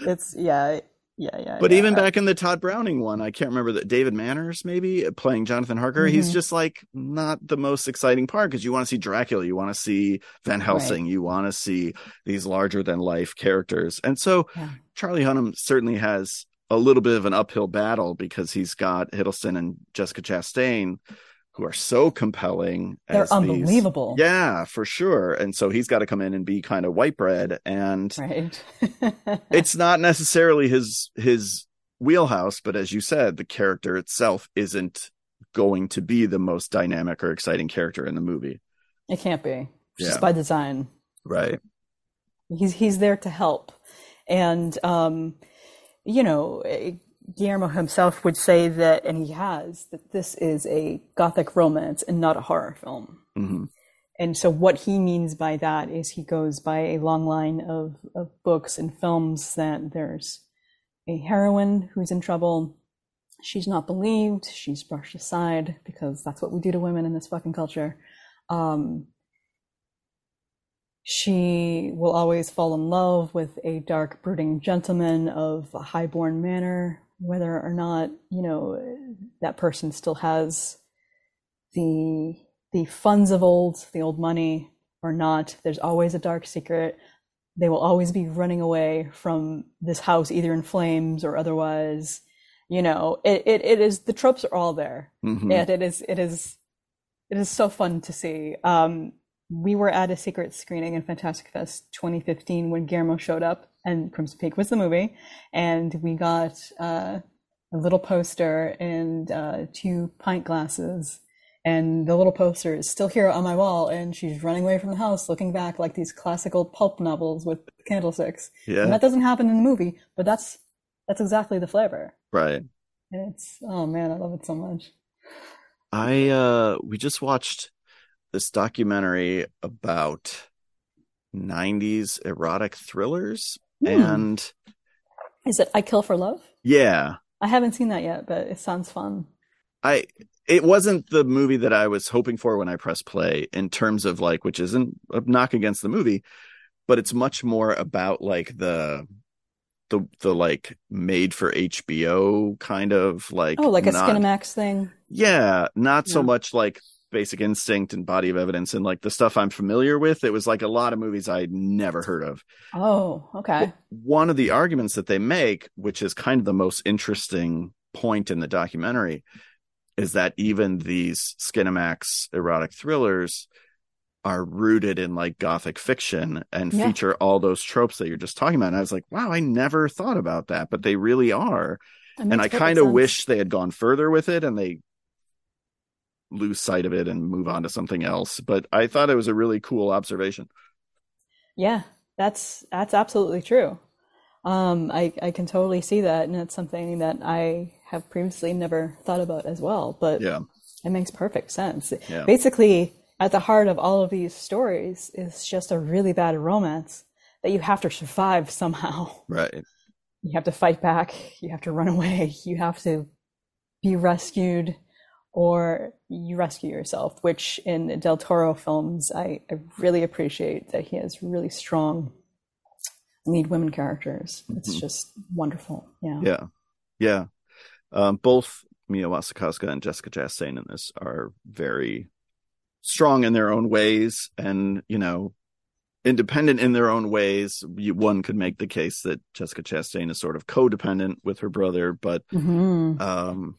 It's yeah, yeah, yeah. But yeah. even back in the Tod Browning one, I can't remember that David Manners maybe playing Jonathan Harker. Mm-hmm. He's just like not the most exciting part because you want to see Dracula, you want to see Van Helsing, right. you want to see these larger than life characters. And so yeah. Charlie Hunnam certainly has a little bit of an uphill battle because he's got Hiddleston and Jessica Chastain who are so compelling. They're unbelievable. These, yeah, for sure. And so he's got to come in and be kind of white bread. And right. *laughs* it's not necessarily his his wheelhouse, but as you said, the character itself isn't going to be the most dynamic or exciting character in the movie. It can't be. Yeah. Just by design. Right. He's he's there to help. And um, you know, Guillermo himself would say that, and he has, that this is a gothic romance and not a horror film. Mm-hmm. And so, what he means by that is he goes by a long line of, of books and films that there's a heroine who's in trouble. She's not believed. She's brushed aside because that's what we do to women in this fucking culture. Um, she will always fall in love with a dark, brooding gentleman of a high-born manner whether or not you know that person still has the the funds of old, the old money or not. There's always a dark secret. They will always be running away from this house, either in flames or otherwise. You know, it, it, it is the tropes are all there, mm-hmm. and it is it is it is so fun to see. Um, we were at a secret screening in Fantastic Fest 2015 when Guillermo showed up, and Crimson Peak was the movie, and we got uh, a little poster and uh, two pint glasses, and the little poster is still here on my wall, and she's running away from the house, looking back like these classical pulp novels with candlesticks. Yeah, and that doesn't happen in the movie, but that's that's exactly the flavor. Right. And it's oh man, I love it so much. I uh we just watched this documentary about 90s erotic thrillers mm. and is it I Kill for Love? Yeah. I haven't seen that yet, but it sounds fun. I it wasn't the movie that I was hoping for when I pressed play in terms of like which isn't a knock against the movie, but it's much more about like the the the like made for HBO kind of like oh like not, a Skinamax thing. Yeah, not yeah. so much like Basic Instinct and Body of Evidence and like the stuff I'm familiar with. It was like a lot of movies I'd never heard of. Oh, okay. One of the arguments that they make, which is kind of the most interesting point in the documentary, is that even these Skinamax erotic thrillers are rooted in like gothic fiction and yeah. feature all those tropes that you're just talking about. And I was like, wow, I never thought about that, but they really are. And I kind of wish they had gone further with it and they lose sight of it and move on to something else. But I thought it was a really cool observation. Yeah, that's that's absolutely true. Um, I I can totally see that, and it's something that I have previously never thought about as well. But yeah, it makes perfect sense. Yeah. Basically, at the heart of all of these stories is just a really bad romance that you have to survive somehow. Right. You have to fight back. You have to run away. You have to be rescued or you rescue yourself, which in Del Toro films, I, I really appreciate that he has really strong lead women characters. It's mm-hmm. just wonderful. Yeah. Yeah. Yeah. Um, both Mia Wasikowska and Jessica Chastain in this are very strong in their own ways and, you know, independent in their own ways. You, one could make the case that Jessica Chastain is sort of codependent with her brother, but, mm-hmm. um,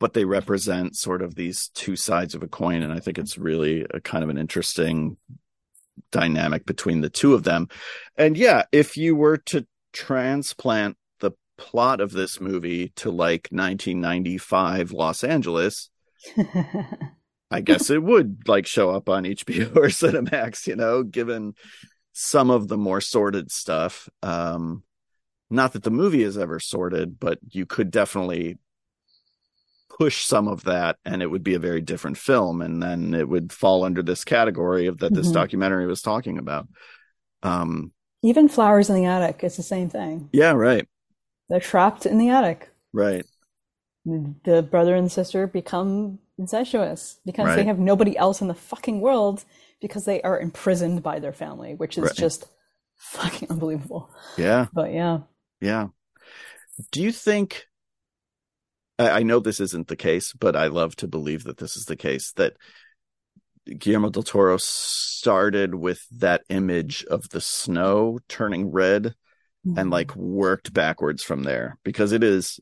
but they represent sort of these two sides of a coin. And I think it's really a kind of an interesting dynamic between the two of them. And yeah, if you were to transplant the plot of this movie to like 1995 Los Angeles, I *laughs* guess it would like show up on HBO or Cinemax, you know, given some of the more sordid stuff. Um, not that the movie is ever sorted, but you could definitely push some of that and it would be a very different film and then it would fall under this category of that this mm-hmm. documentary was talking about um even flowers in the attic it's the same thing yeah right they're trapped in the attic right the brother and sister become incestuous because right. they have nobody else in the fucking world because they are imprisoned by their family which is right. just fucking unbelievable yeah but yeah Yeah. Do you think I know this isn't the case, but I love to believe that this is the case that Guillermo del Toro started with that image of the snow turning red mm-hmm. and like worked backwards from there because it is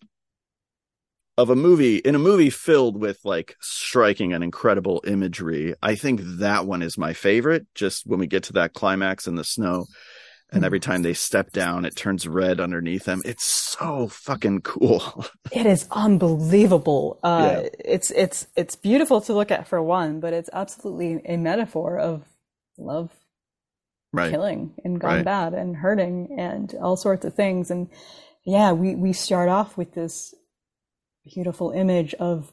of a movie in a movie filled with like striking and incredible imagery. I think that one is my favorite. Just when we get to that climax in the snow, and every time they step down, it turns red underneath them. It's so fucking cool. *laughs* it is unbelievable. Uh, yeah. It's it's it's beautiful to look at for one, but it's absolutely a metaphor of love, right. killing, and gone right. bad, and hurting, and all sorts of things. And yeah, we we start off with this beautiful image of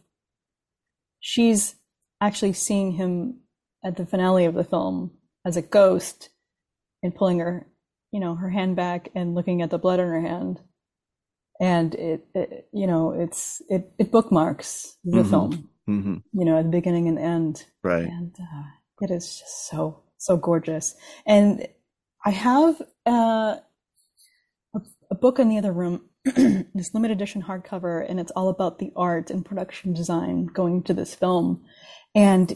she's actually seeing him at the finale of the film as a ghost and pulling her you know her hand back and looking at the blood on her hand. And it, it you know it's it, it bookmarks the mm-hmm. film mm-hmm. you know at the beginning and end. Right. And uh, it is just so so gorgeous. And i have uh, a, a book in the other room *clears throat* this limited edition hardcover and it's all about the art and production design going to this film. And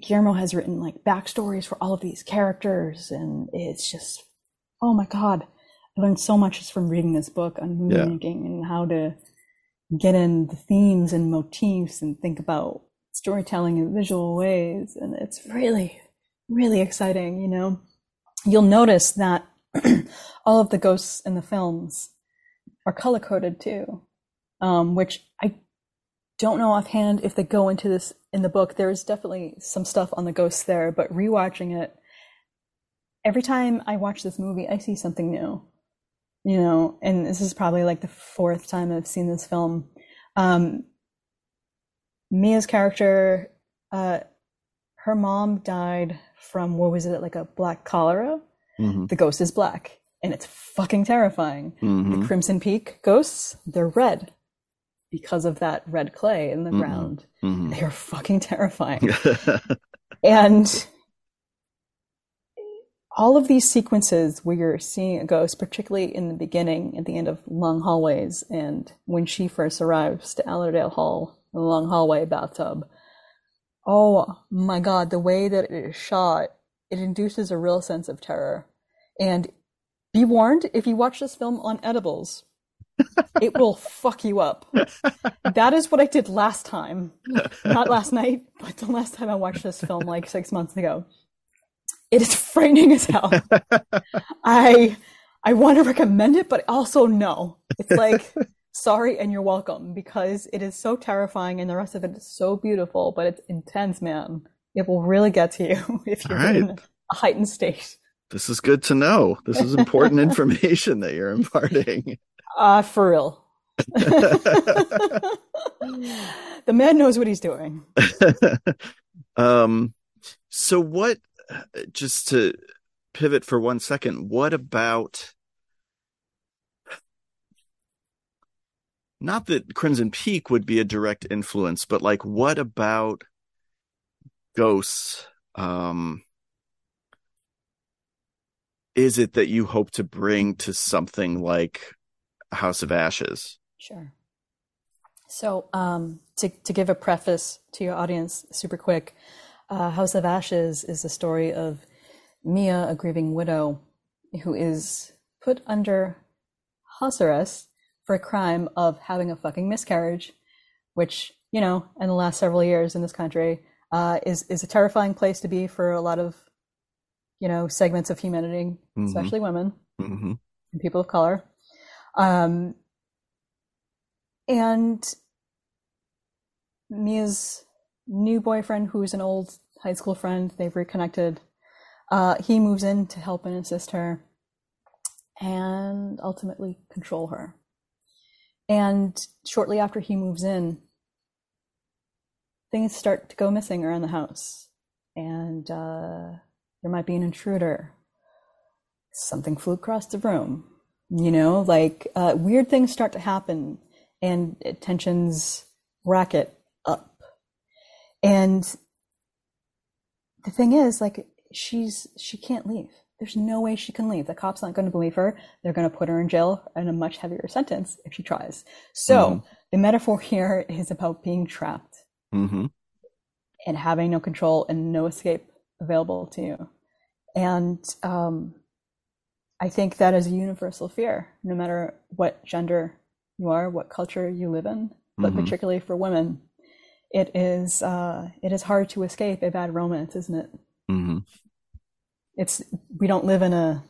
guillermo has written like backstories for all of these characters and it's just oh my god, I learned so much just from reading this book on movie yeah. making and how to get in the themes and motifs and think about storytelling in visual ways. And it's really, really exciting, you know. You'll notice that *clears throat* all of the ghosts in the films are color coded too, um, which I don't know offhand if they go into this in the book. There's definitely some stuff on the ghosts there, but rewatching it, every time I watch this movie, I see something new. You know, and this is probably like the fourth time I've seen this film. Um, Mia's character, uh, her mom died from what was it, like a black cholera? Mm-hmm. The ghost is black, and it's fucking terrifying. Mm-hmm. The Crimson Peak ghosts, they're red because of that red clay in the mm-hmm. ground. Mm-hmm. They are fucking terrifying. *laughs* and all of these sequences where you're seeing a ghost, particularly in the beginning, at the end of long hallways, and when she first arrives to Allerdale Hall, the long hallway bathtub. Oh my god, the way that it is shot, it induces a real sense of terror. And be warned, if you watch this film on edibles, *laughs* it will fuck you up. That is what I did last time. Not last night, but the last time I watched this film like six months ago. It is *laughs* frightening as hell. I I want to recommend it, but also no. It's like *laughs* sorry and you're welcome because it is so terrifying and the rest of it is so beautiful, but it's intense, man. It will really get to you *laughs* if you're right. in a heightened state. This is good to know. This is important information that you're imparting. Uh for real. the man knows what he's doing. um so what just to pivot for one second, what about not that Crimson Peak would be a direct influence, but like what about ghosts? Um, is it that you hope to bring to something like House of Ashes? Sure. So, um, to to give a preface to your audience, super quick, uh, House of Ashes is the story of Mia, a grieving widow, who is put under house arrest for a crime of having a fucking miscarriage, which, you know, in the last several years in this country, uh, is is a terrifying place to be for a lot of, you know, segments of humanity, mm-hmm. especially women mm-hmm. and people of color. Um, and Mia's new boyfriend, who's an old high school friend. They've reconnected. Uh, he moves in to help and assist her and ultimately control her. And shortly after he moves in, things start to go missing around the house. And uh, there might be an intruder. Something flew across the room. You know, like uh, weird things start to happen and tensions racket up. And the thing is, like, she's she can't leave. there's no way she can leave. The cop's aren't going to believe her. They're going to put her in jail and a much heavier sentence if she tries. So mm-hmm. the metaphor here is about being trapped mm-hmm. and having no control and no escape available to you. And um, I think that is a universal fear, no matter what gender you are, what culture you live in, but mm-hmm. particularly for women, it is uh, it is hard to escape a bad romance, isn't it? Mm-hmm. It's we don't live in a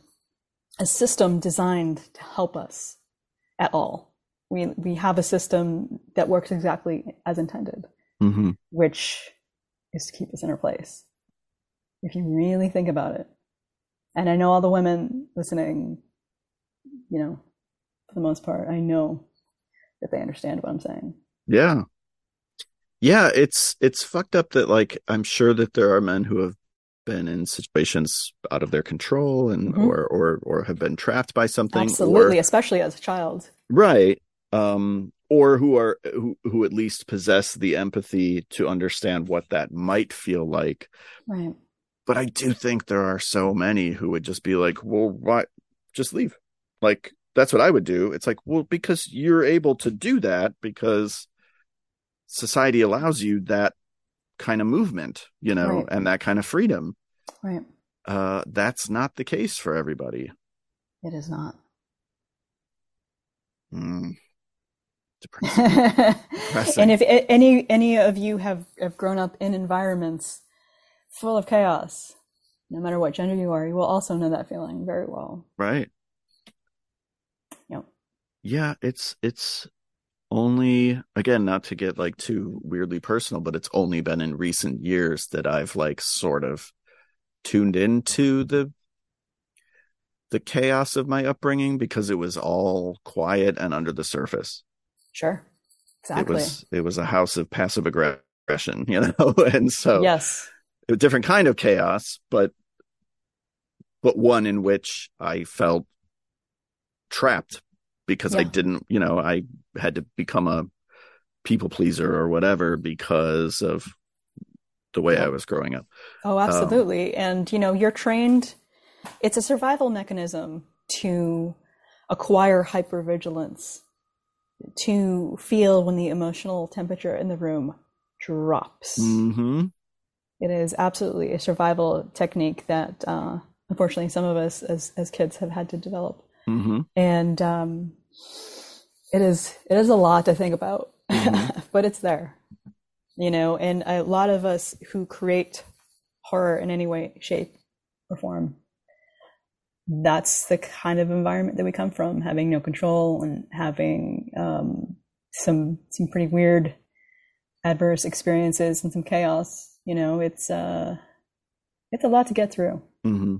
a system designed to help us at all. We we have a system that works exactly as intended, mm-hmm. which is to keep us in our place. If you really think about it, and I know all the women listening, you know, for the most part, I know that they understand what I'm saying. Yeah. Yeah, it's it's fucked up that like I'm sure that there are men who have been in situations out of their control and mm-hmm. or or or have been trapped by something absolutely or, especially as a child. Right um or who are who who at least possess the empathy to understand what that might feel like. Right. But i do think there are so many who would just be like well why just leave. Like that's what i would do. It's like well because you're able to do that because society allows you that kind of movement, you know, right. and that kind of freedom. Right. Uh, that's not the case for everybody. It is not. Mm. *laughs* and if any any of you have, have grown up in environments full of chaos, no matter what gender you are, you will also know that feeling very well. Right. Yep. Yeah, it's it's only again not to get like too weirdly personal but it's only been in recent years that i've like sort of tuned into the the chaos of my upbringing because it was all quiet and under the surface. Sure. Exactly it was it was a house of passive aggression *laughs* you know and so yes. a different kind of chaos but but one in which i felt trapped because yeah. I didn't, you know, I had to become a people pleaser or whatever because of the way I was growing up. Oh, absolutely. Um, and, you know, you're trained, it's a survival mechanism to acquire hypervigilance, to feel when the emotional temperature in the room drops. Mm-hmm. It is absolutely a survival technique that, uh, unfortunately, some of us as, as kids have had to develop. Mm-hmm. And um, it is it is a lot to think about, mm-hmm. *laughs* but it's there, you know. And a lot of us who create horror in any way, shape, or form, that's the kind of environment that we come from, having no control and having um, some some pretty weird adverse experiences and some chaos. You know, it's uh, it's a lot to get through. Mm-hmm.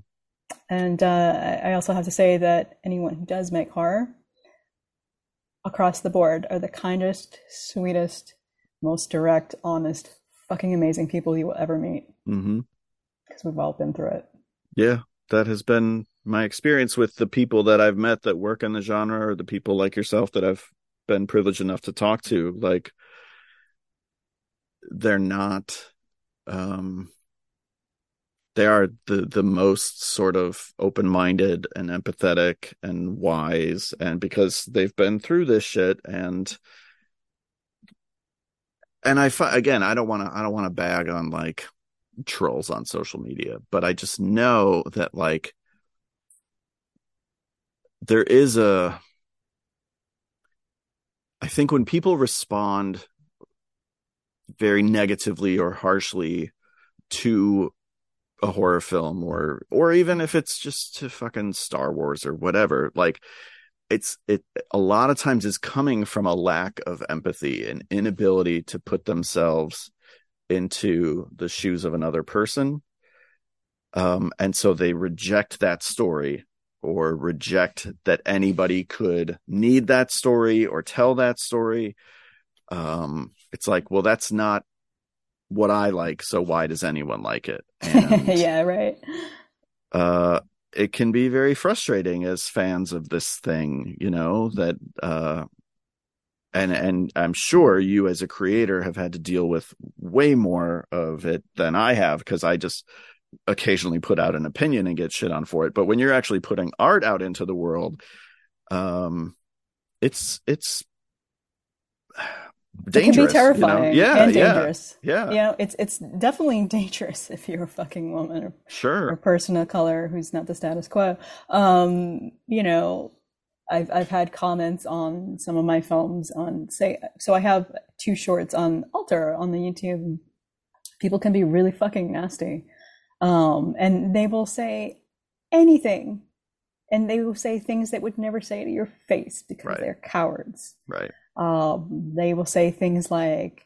And uh, I also have to say that anyone who does make horror across the board are the kindest, sweetest, most direct, honest, fucking amazing people you will ever meet. Because mm-hmm. we've all been through it. Yeah, that has been my experience with the people that I've met that work in the genre or the people like yourself that I've been privileged enough to talk to. Like, they're not um they are the the most sort of open-minded and empathetic and wise and because they've been through this shit and and i again i don't want to i don't want to bag on like trolls on social media but i just know that like there is a i think when people respond very negatively or harshly to a horror film or or even if it's just to fucking Star Wars or whatever like it's it a lot of times is coming from a lack of empathy and inability to put themselves into the shoes of another person. Um and so they reject that story or reject that anybody could need that story or tell that story. Um it's like well that's not what I like, so why does anyone like it? *laughs* And, yeah, right. Uh, it can be very frustrating as fans of this thing, you know, that uh and and I'm sure you as a creator have had to deal with way more of it than I have because I just occasionally put out an opinion and get shit on for it but when you're actually putting art out into the world um it's it's dangerous. It can be terrifying. You know? Yeah, and dangerous. Yeah, yeah. You know, it's it's definitely *laughs* dangerous if you're a fucking woman or, sure. or a person of color who's not the status quo. Um, you know, I've I've had comments on some of my films on say so I have two shorts on Alter on the YouTube. People can be really fucking nasty. Um, and they will say anything and they will say things that would never say to your face because right. they're cowards. Right. Um, they will say things like,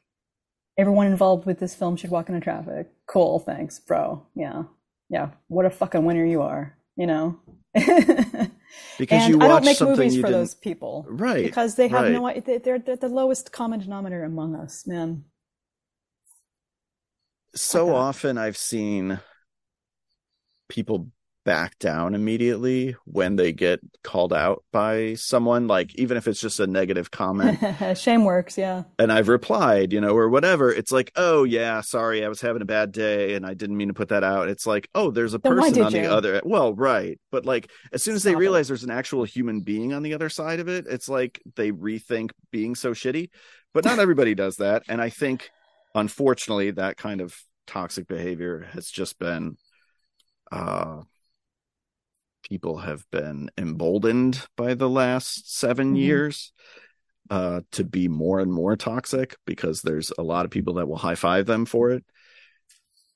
"Everyone involved with this film should walk into traffic." Cool, thanks, bro. Yeah, yeah. What a fucking winner you are. You know. *laughs* because and you I don't make movies for didn't... those people, right? Because they have right. no. They're, they're the lowest common denominator among us, man. So often I've seen people back down immediately when they get called out by someone like even if it's just a negative comment. *laughs* Shame works yeah. And i've replied you know or whatever. It's like oh yeah sorry i was having a bad day and i didn't mean to put that out. It's like oh there's a then person on you? the other well right. But like as soon as Stop they realize it. there's an actual human being on the other side of it it's like they rethink being so shitty. But not everybody does that. And i think unfortunately that kind of toxic behavior has just been uh people have been emboldened by the last 7 mm-hmm. years uh, to be more and more toxic because there's a lot of people that will high five them for it.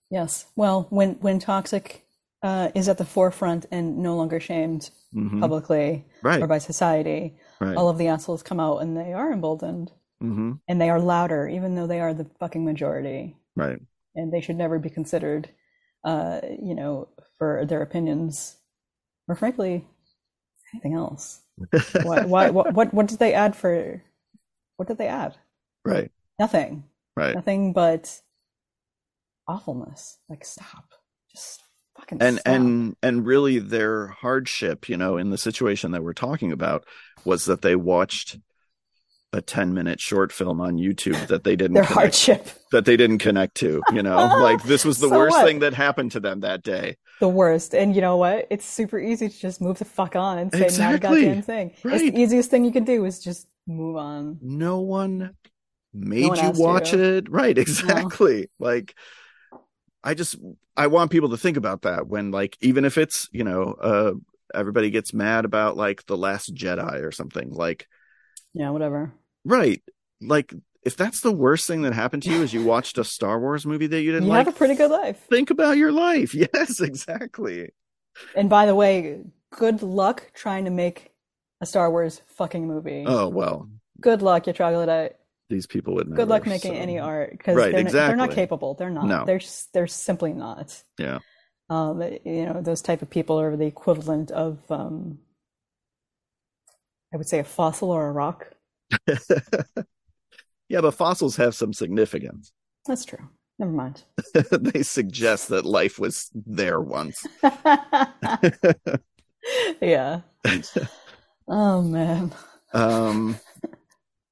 Yes. Well, when when toxic uh, is at the forefront and no longer shamed mm-hmm. publicly right. or by society, right. all of the assholes come out and they are emboldened. Mm-hmm. And they are louder, even though they are the fucking majority. Right. And they should never be considered, uh, you know, for their opinions or frankly, anything else. *laughs* why, why, what, what, what did they add for? What did they add? Right. Nothing. Right. Nothing but awfulness. Like stop. Just fucking and stop. and and really their hardship, you know, in the situation that we're talking about, was that they watched a 10 minute short film on YouTube that they didn't their connect, hardship that they didn't connect to, you know, *laughs* like this was the so worst what? thing that happened to them that day. The worst. And you know what? It's super easy to just move the fuck on and say exactly. not a goddamn thing. Right. It's the easiest thing you can do is just move on. No one made No one you watch you. it. Right, exactly. Like I just I want people to think about that when like even if it's, you know, uh everybody gets mad about like the last Jedi or something like Yeah, whatever. Right. Like if that's the worst thing that happened to you is you watched a Star Wars movie that you didn't You like, have a pretty good life. think about your life. *laughs* Yes, exactly. And by the way, good luck trying to make a Star Wars fucking movie. Oh well, Good luck, you troglodyte. these people would. Good luck making so- any art because Right, they're, not- they're not capable. They're not. No. They're they're simply not. Yeah, Um, you know, those type of people are the equivalent of, um, I would say, a fossil or a rock. *laughs* yeah, but fossils have some significance. That's true. Never mind. *laughs* they suggest that life was there once. *laughs* yeah. Oh man. um,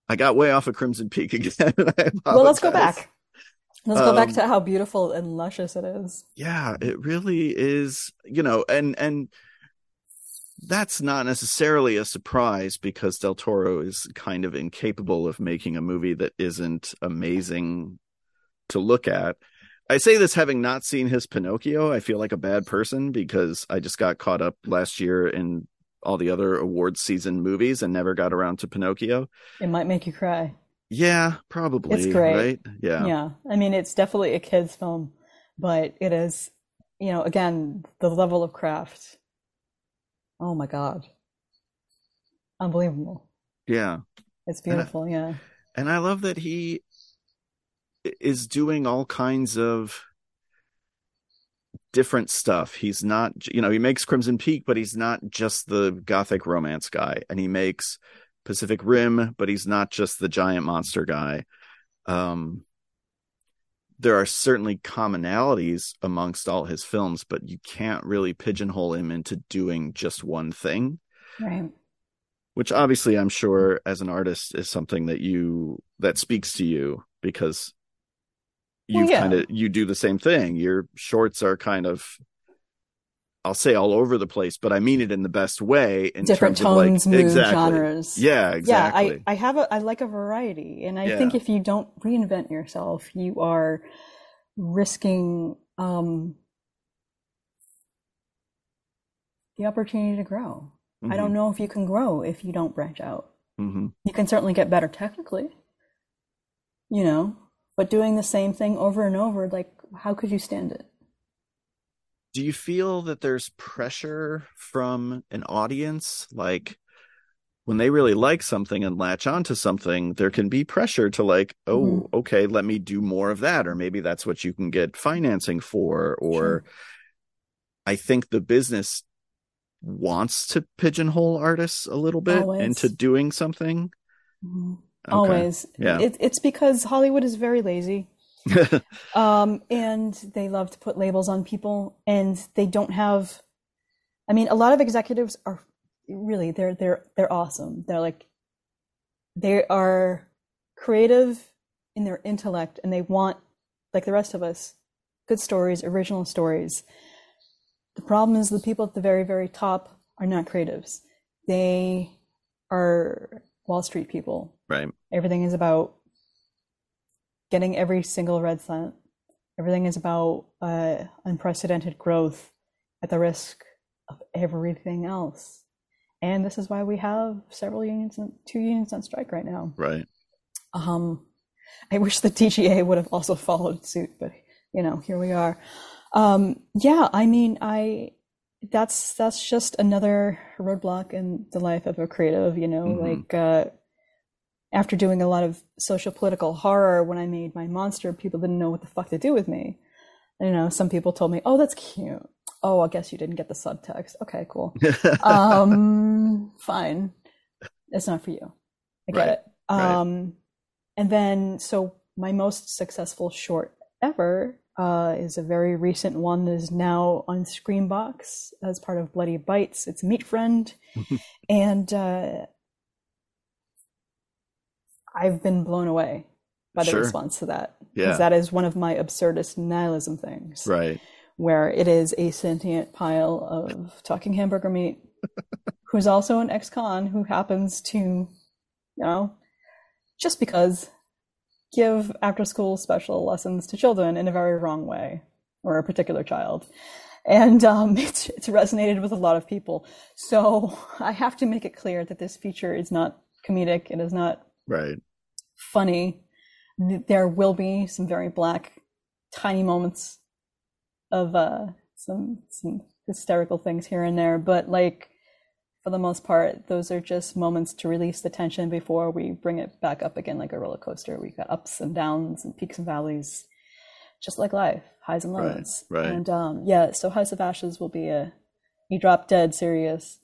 I got way off of Crimson Peak again. Well, let's go back. Let's go back Um, to how beautiful and luscious it is. yeah it really is you know and and that's not necessarily a surprise because del toro is kind of incapable of making a movie that isn't amazing to look at i say this having not seen his pinocchio i feel like a bad person because i just got caught up last year in all the other awards season movies and never got around to pinocchio It might make you cry. yeah probably It's great. right yeah Yeah. I mean, it's definitely a kid's film, but it is, you know, again, the level of craft. Oh my God. Unbelievable. yeah It's beautiful. Yeah. and I love that he is doing all kinds of different stuff. He's not, you know, he makes Crimson Peak, but he's not just the gothic romance guy, and he makes Pacific Rim, but he's not just the giant monster guy. Um, there are certainly commonalities amongst all his films, but you can't really pigeonhole him into doing just one thing Right. which obviously I'm sure as an artist is something that you that speaks to you because you well, yeah. kind of you do the same thing. Your shorts are kind of I'll say all over the place, but I mean it in the best way. In Different tones, like, moods, exactly. genres. Yeah, exactly. Yeah, I, I have a I like a variety, and I yeah. think if you don't reinvent yourself, you are risking um, the opportunity to grow. Mm-hmm. I don't mm-hmm. know if you can grow if you don't branch out. Mm-hmm. You can certainly get better technically, you know, but doing the same thing over and over, like, how could you stand it? Do you feel that there's pressure from an audience? Like, when they really like something and latch onto something, there can be pressure to like, oh, mm-hmm. okay, let me do more of that. Or maybe that's what you can get financing for. Or sure. I think the business wants to pigeonhole artists a little bit Always. into doing something. Mm-hmm. Okay. Always. Yeah. It, it's because Hollywood is very lazy. *laughs* um, and they love to put labels on people and they don't have I mean, a lot of executives are really they're they're they're awesome. They're like they are creative in their intellect and they want like the rest of us good stories, original stories. The problem is the people at the very, very top are not creatives. They are Wall Street people. Right. Everything is about getting every single red cent. Everything is about uh, unprecedented growth at the risk of everything else. And this is why we have several unions, two unions on strike right now. Right. Um, I wish the DGA would have also followed suit, but you know, here we are. Um, yeah, I mean, I that's that's just another roadblock in the life of a creative. You know, mm-hmm. like uh, after doing a lot of social political horror, when I made my monster, people didn't know what the fuck to do with me. You know, some people told me, "Oh, that's cute." Oh, I guess you didn't get the subtext. Okay, cool. *laughs* um, fine. It's not for you. I get right. it. Um, right. and then so my most successful short ever uh, is a very recent one that is now on Screambox as part of Bloody Bites. It's Meat Friend, *laughs* and uh, I've been blown away by the sure. response to that because yeah. that is one of my absurdist nihilism things, right? Where it is a sentient pile of talking hamburger meat, *laughs* who's also an ex-con who happens to, you know, just because give after school special lessons to children in a very wrong way or a particular child and um, *laughs* it's, it's resonated with a lot of people so i have to make it clear that this feature is not comedic it is not right funny there will be some very black tiny moments of uh, some some hysterical things here and there but like for the most part, those are just moments to release the tension before we bring it back up again like a roller coaster. We've got ups and downs and peaks and valleys, just like life, highs and lows. Right. right. And um, yeah, so House of Ashes will be a, you drop dead serious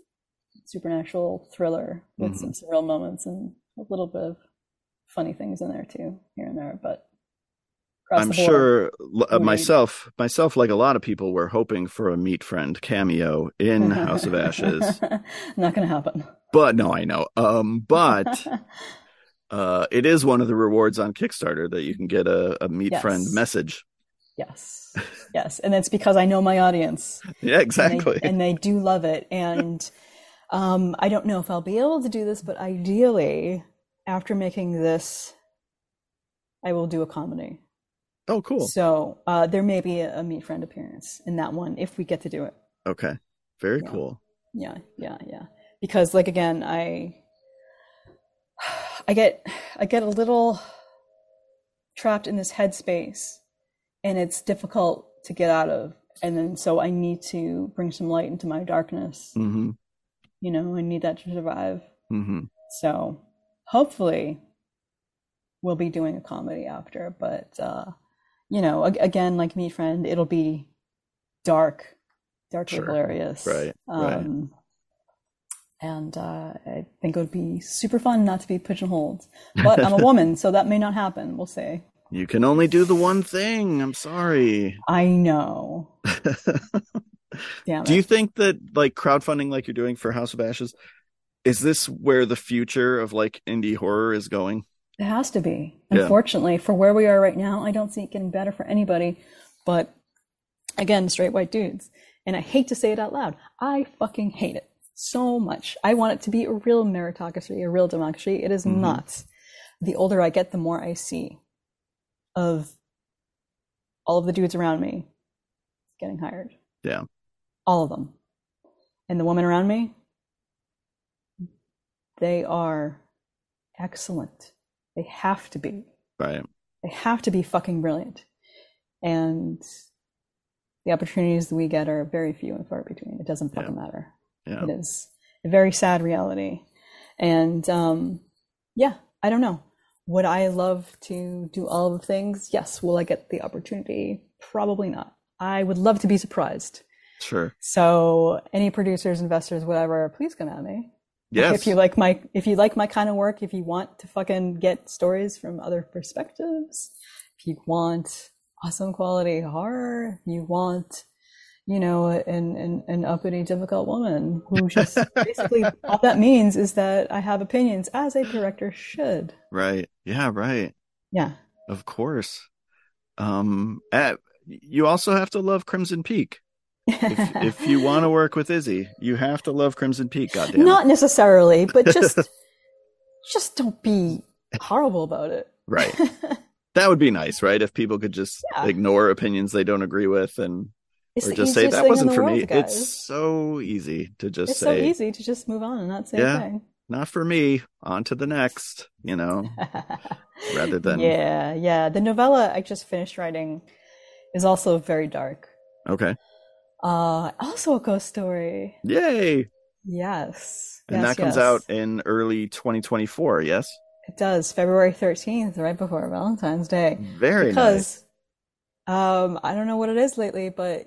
supernatural thriller with mm-hmm. some surreal moments and a little bit of funny things in there too, here and there. But I'm sure uh, myself, myself, like a lot of people, were hoping for a meat friend cameo in *laughs* House of Ashes. *laughs* Not going to happen. But no, I know. Um, but *laughs* uh, it is one of the rewards on Kickstarter that you can get a, a meat yes. friend message. Yes, yes, and it's because I know my audience. yeah, exactly. And they, and they do love it, and um, I don't know if I'll be able to do this, but ideally, after making this, I will do a comedy. Oh, cool. So uh, there may be a, a Meat Friend appearance in that one if we get to do it. Okay. Very yeah. cool. Yeah, yeah, yeah. Because like again, I I get I get a little trapped in this headspace and it's difficult to get out of. And then so I need to bring some light into my darkness. Mm-hmm. You know, I need that to survive. Mm-hmm. So hopefully we'll be doing a comedy after, but uh you know, again, like Meat Friend, it'll be dark, darkly sure. hilarious. Right. Um, right. And uh, I think it would be super fun not to be pigeonholed. But I'm a *laughs* woman, so that may not happen. We'll see. You can only do the one thing. I'm sorry. I know. *laughs* Yeah. do you think that like crowdfunding like you're doing for House of Ashes, is this where the future of like indie horror is going? It has to be. Unfortunately, yeah. for where we are right now, I don't see it getting better for anybody. But again, straight white dudes. And I hate to say it out loud. I fucking hate it so much. I want it to be a real meritocracy, a real democracy. It is mm-hmm. not. The older I get, the more I see of all of the dudes around me getting hired. Yeah. All of them. And the women around me, they are excellent. They have to be. Right. They have to be fucking brilliant. And the opportunities that we get are very few and far between. It doesn't fucking yeah. matter. Yeah. It is a very sad reality. And um, yeah, I don't know. Would I love to do all the things? Yes. Will I get the opportunity? Probably not. I would love to be surprised. Sure. So any producers, investors, whatever, please come at me. Yes. If you like my if you like my kind of work, if you want to fucking get stories from other perspectives, if you want awesome quality horror, if you want, you know, an an, an uppity, difficult woman who just *laughs* basically all that means is that I have opinions as a director should. Right. Yeah, right. Yeah. Of course. Um at, you also have to love Crimson Peak if, if you *laughs* want to work with Izzy, you have to love Crimson Peak. Goddamn. Not necessarily, but just *laughs* just don't be horrible about it. Right. *laughs* that would be nice, right? If people could just yeah. ignore opinions they don't agree with and it's or just say that wasn't for world, me. Guys. It's so easy to just it's say. so easy to just move on and not say yeah, anything. Not for me. On to the next. You know, rather than yeah, yeah. The novella I just finished writing is also very dark. Okay. Uh, also a ghost story. Yay! Yes. And yes, that comes yes. out in early 2024, yes? It does. February 13th, right before Valentine's Day. Very because, nice. Um, I don't know what it is lately, but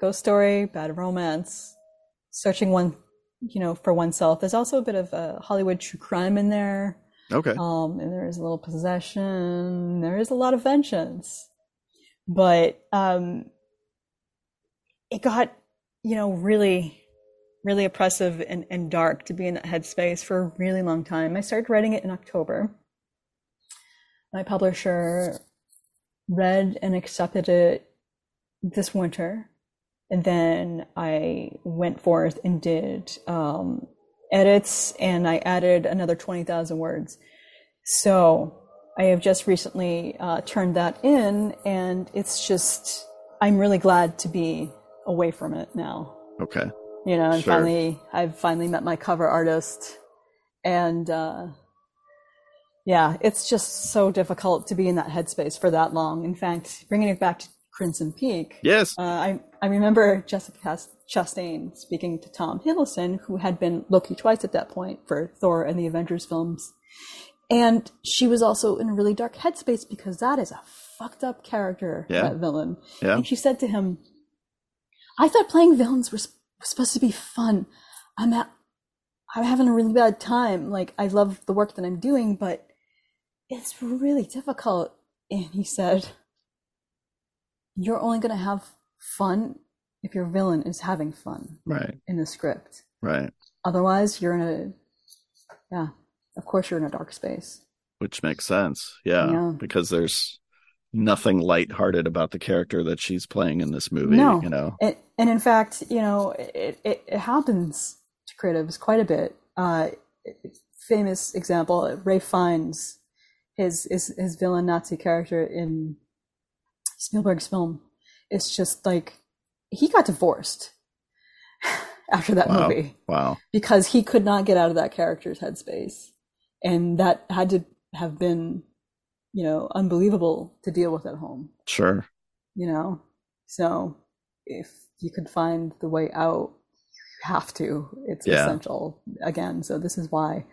ghost story, bad romance, searching one, you know, for oneself. There's also a bit of uh, Hollywood true crime in there. Okay. Um, and there is a little possession. There is a lot of vengeance, but um, it got, you know, really, really oppressive and, and dark to be in that headspace for a really long time. I started writing it in October. My publisher read and accepted it this winter. And then I went forth and did um, edits and I added another 20,000 words. So I have just recently uh, turned that in, and it's just, I'm really glad to be away from it now. Okay. You know, and sure. finally, I've finally met my cover artist, and uh, yeah, it's just so difficult to be in that headspace for that long. In fact, bringing it back to Crimson Peak. Yes. Uh, I I remember Jessica Chastain speaking to Tom Hiddleston, who had been Loki twice at that point for Thor and the Avengers films, and she was also in a really dark headspace because that is a fucked up character, yeah. that villain. Yeah. And she said to him, I thought playing villains was, was supposed to be fun. I'm at, I'm having a really bad time. Like I love the work that I'm doing, but it's really difficult. And he said, "You're only going to have fun if your villain is having fun." Right. In the script. Right. Otherwise, you're in a yeah. Of course, you're in a dark space. Which makes sense. Yeah. yeah. Because there's nothing lighthearted about the character that she's playing in this movie. No. You know, and, and in fact, you know, it, it, it happens to creatives quite a bit. Uh, famous example: Ralph Fiennes, his his his villain Nazi character in Spielberg's film. It's just like he got divorced *laughs* after that wow. movie. Wow! Because he could not get out of that character's headspace, and that had to have been you know, unbelievable to deal with at home. Sure. You know, so if you could find the way out, you have to. It's yeah. essential again. So this is why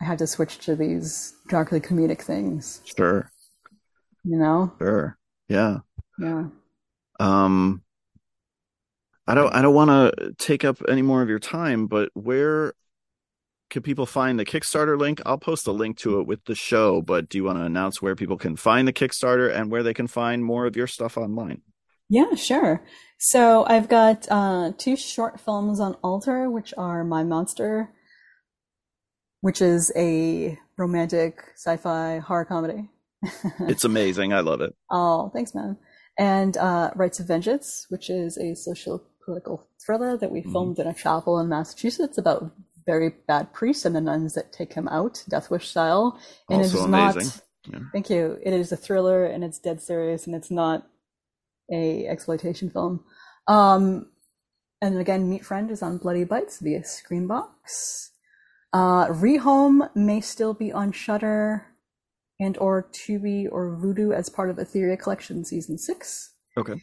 I had to switch to these darkly comedic things. Sure. You know? Sure. Yeah. Yeah. Um, I don't I don't want to take up any more of your time, but where can people find the Kickstarter link? I'll post a link to it with the show, but do you want to announce where people can find the Kickstarter and where they can find more of your stuff online? Yeah, sure. So I've got uh, two short films on Alter, which are My Monster, which is a romantic sci-fi horror comedy. *laughs* it's amazing. I love it. Oh, thanks, man. And uh, Rites of Vengeance, which is a social political thriller that we mm-hmm. filmed mm-hmm. in a chapel in Massachusetts about very bad priests and the nuns that take him out, Death Wish style. And also it's amazing. not. Yeah. Thank you. It is a thriller and it's dead serious and it's not a exploitation film. Um, and again, Meat Friend is on Bloody Bites via Screambox. Uh, Rehome may still be on Shudder and or Tubi or Vudu as part of Etheria Collection Season 6. Okay.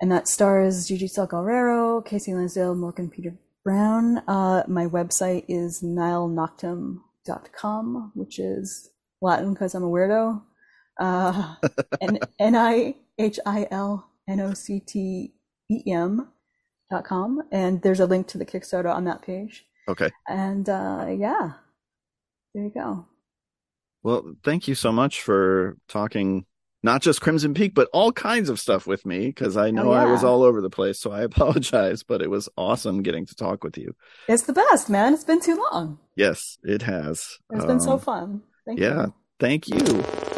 And that stars Gigi Guerrero, Casey Lansdale, Morgan Peter Brown. Uh, my website is nihilnoctem.com, which is Latin because I'm a weirdo. Uh, N-I-H-I-L-N-O-C-T-E-M *laughs* dot com. And there's a link to the Kickstarter on that page. Okay. And uh, yeah, there you go. Well, thank you so much for talking not just Crimson Peak, but all kinds of stuff with me because I know oh, yeah. I was all over the place. So I *laughs* apologize, but it was awesome getting to talk with you. It's the best, man. It's been too long. Yes, it has. It's um, been so um, fun. Thank yeah, you. thank you.